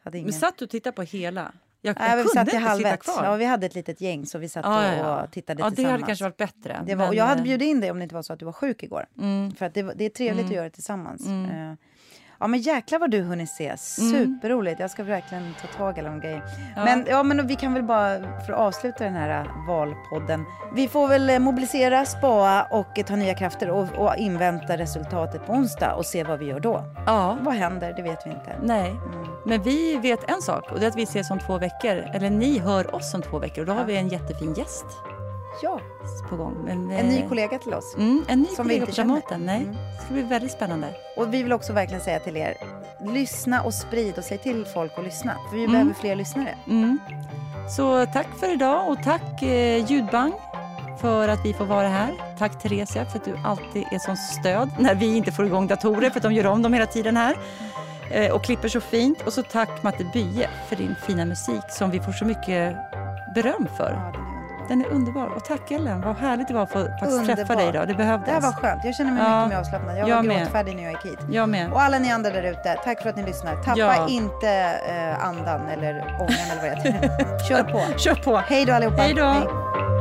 Hade ingen... Men satt du och tittade på hela? Jag, jag Nej, vi satt i halvett. Ja, vi hade ett litet gäng så vi satt ah, ja, och tittade ja, tillsammans. Det hade kanske varit bättre. Det var, men... Jag hade eh, bjudit in dig om det inte var så att du var sjuk igår. Mm. För att det, det är trevligt mm. att göra det tillsammans. Mm. Uh, Ja men jäklar vad du hunnit se. Mm. Superroligt. Jag ska verkligen ta tag i alla de grejerna. Ja. Men, ja, men vi kan väl bara, för att avsluta den här äh, valpodden. Vi får väl äh, mobilisera, spara och ta nya krafter och, och invänta resultatet på onsdag och se vad vi gör då. Ja. Vad händer? Det vet vi inte. Nej, mm. men vi vet en sak och det är att vi ses om två veckor. Eller ni hör oss om två veckor och då ja. har vi en jättefin gäst ja. på gång. Men, en ny eh, kollega till oss. Mm, en ny som kollega vi inte på Dramaten. Nej, mm. Det ska bli väldigt spännande. Och vi vill också verkligen säga till er, lyssna och sprid och säg till folk att lyssna. För vi mm. behöver fler lyssnare. Mm. Så tack för idag och tack eh, Ljudbang för att vi får vara här. Tack Theresia för att du alltid är sån stöd när vi inte får igång datorer för att de gör om dem hela tiden här eh, och klipper så fint. Och så tack Matte Bye för din fina musik som vi får så mycket beröm för. Den är underbar. Och tack Ellen, vad härligt det var att få träffa dig idag. Det behövdes. Det här var skönt. Jag känner mig ja. mycket mer avslappnad. Jag, jag var gråtfärdig när jag gick hit. Jag med. Och alla ni andra där ute, tack för att ni lyssnar. Tappa ja. inte eh, andan eller ångan eller vad det heter. Kör på. Kör på. Hej då allihopa. Hej då.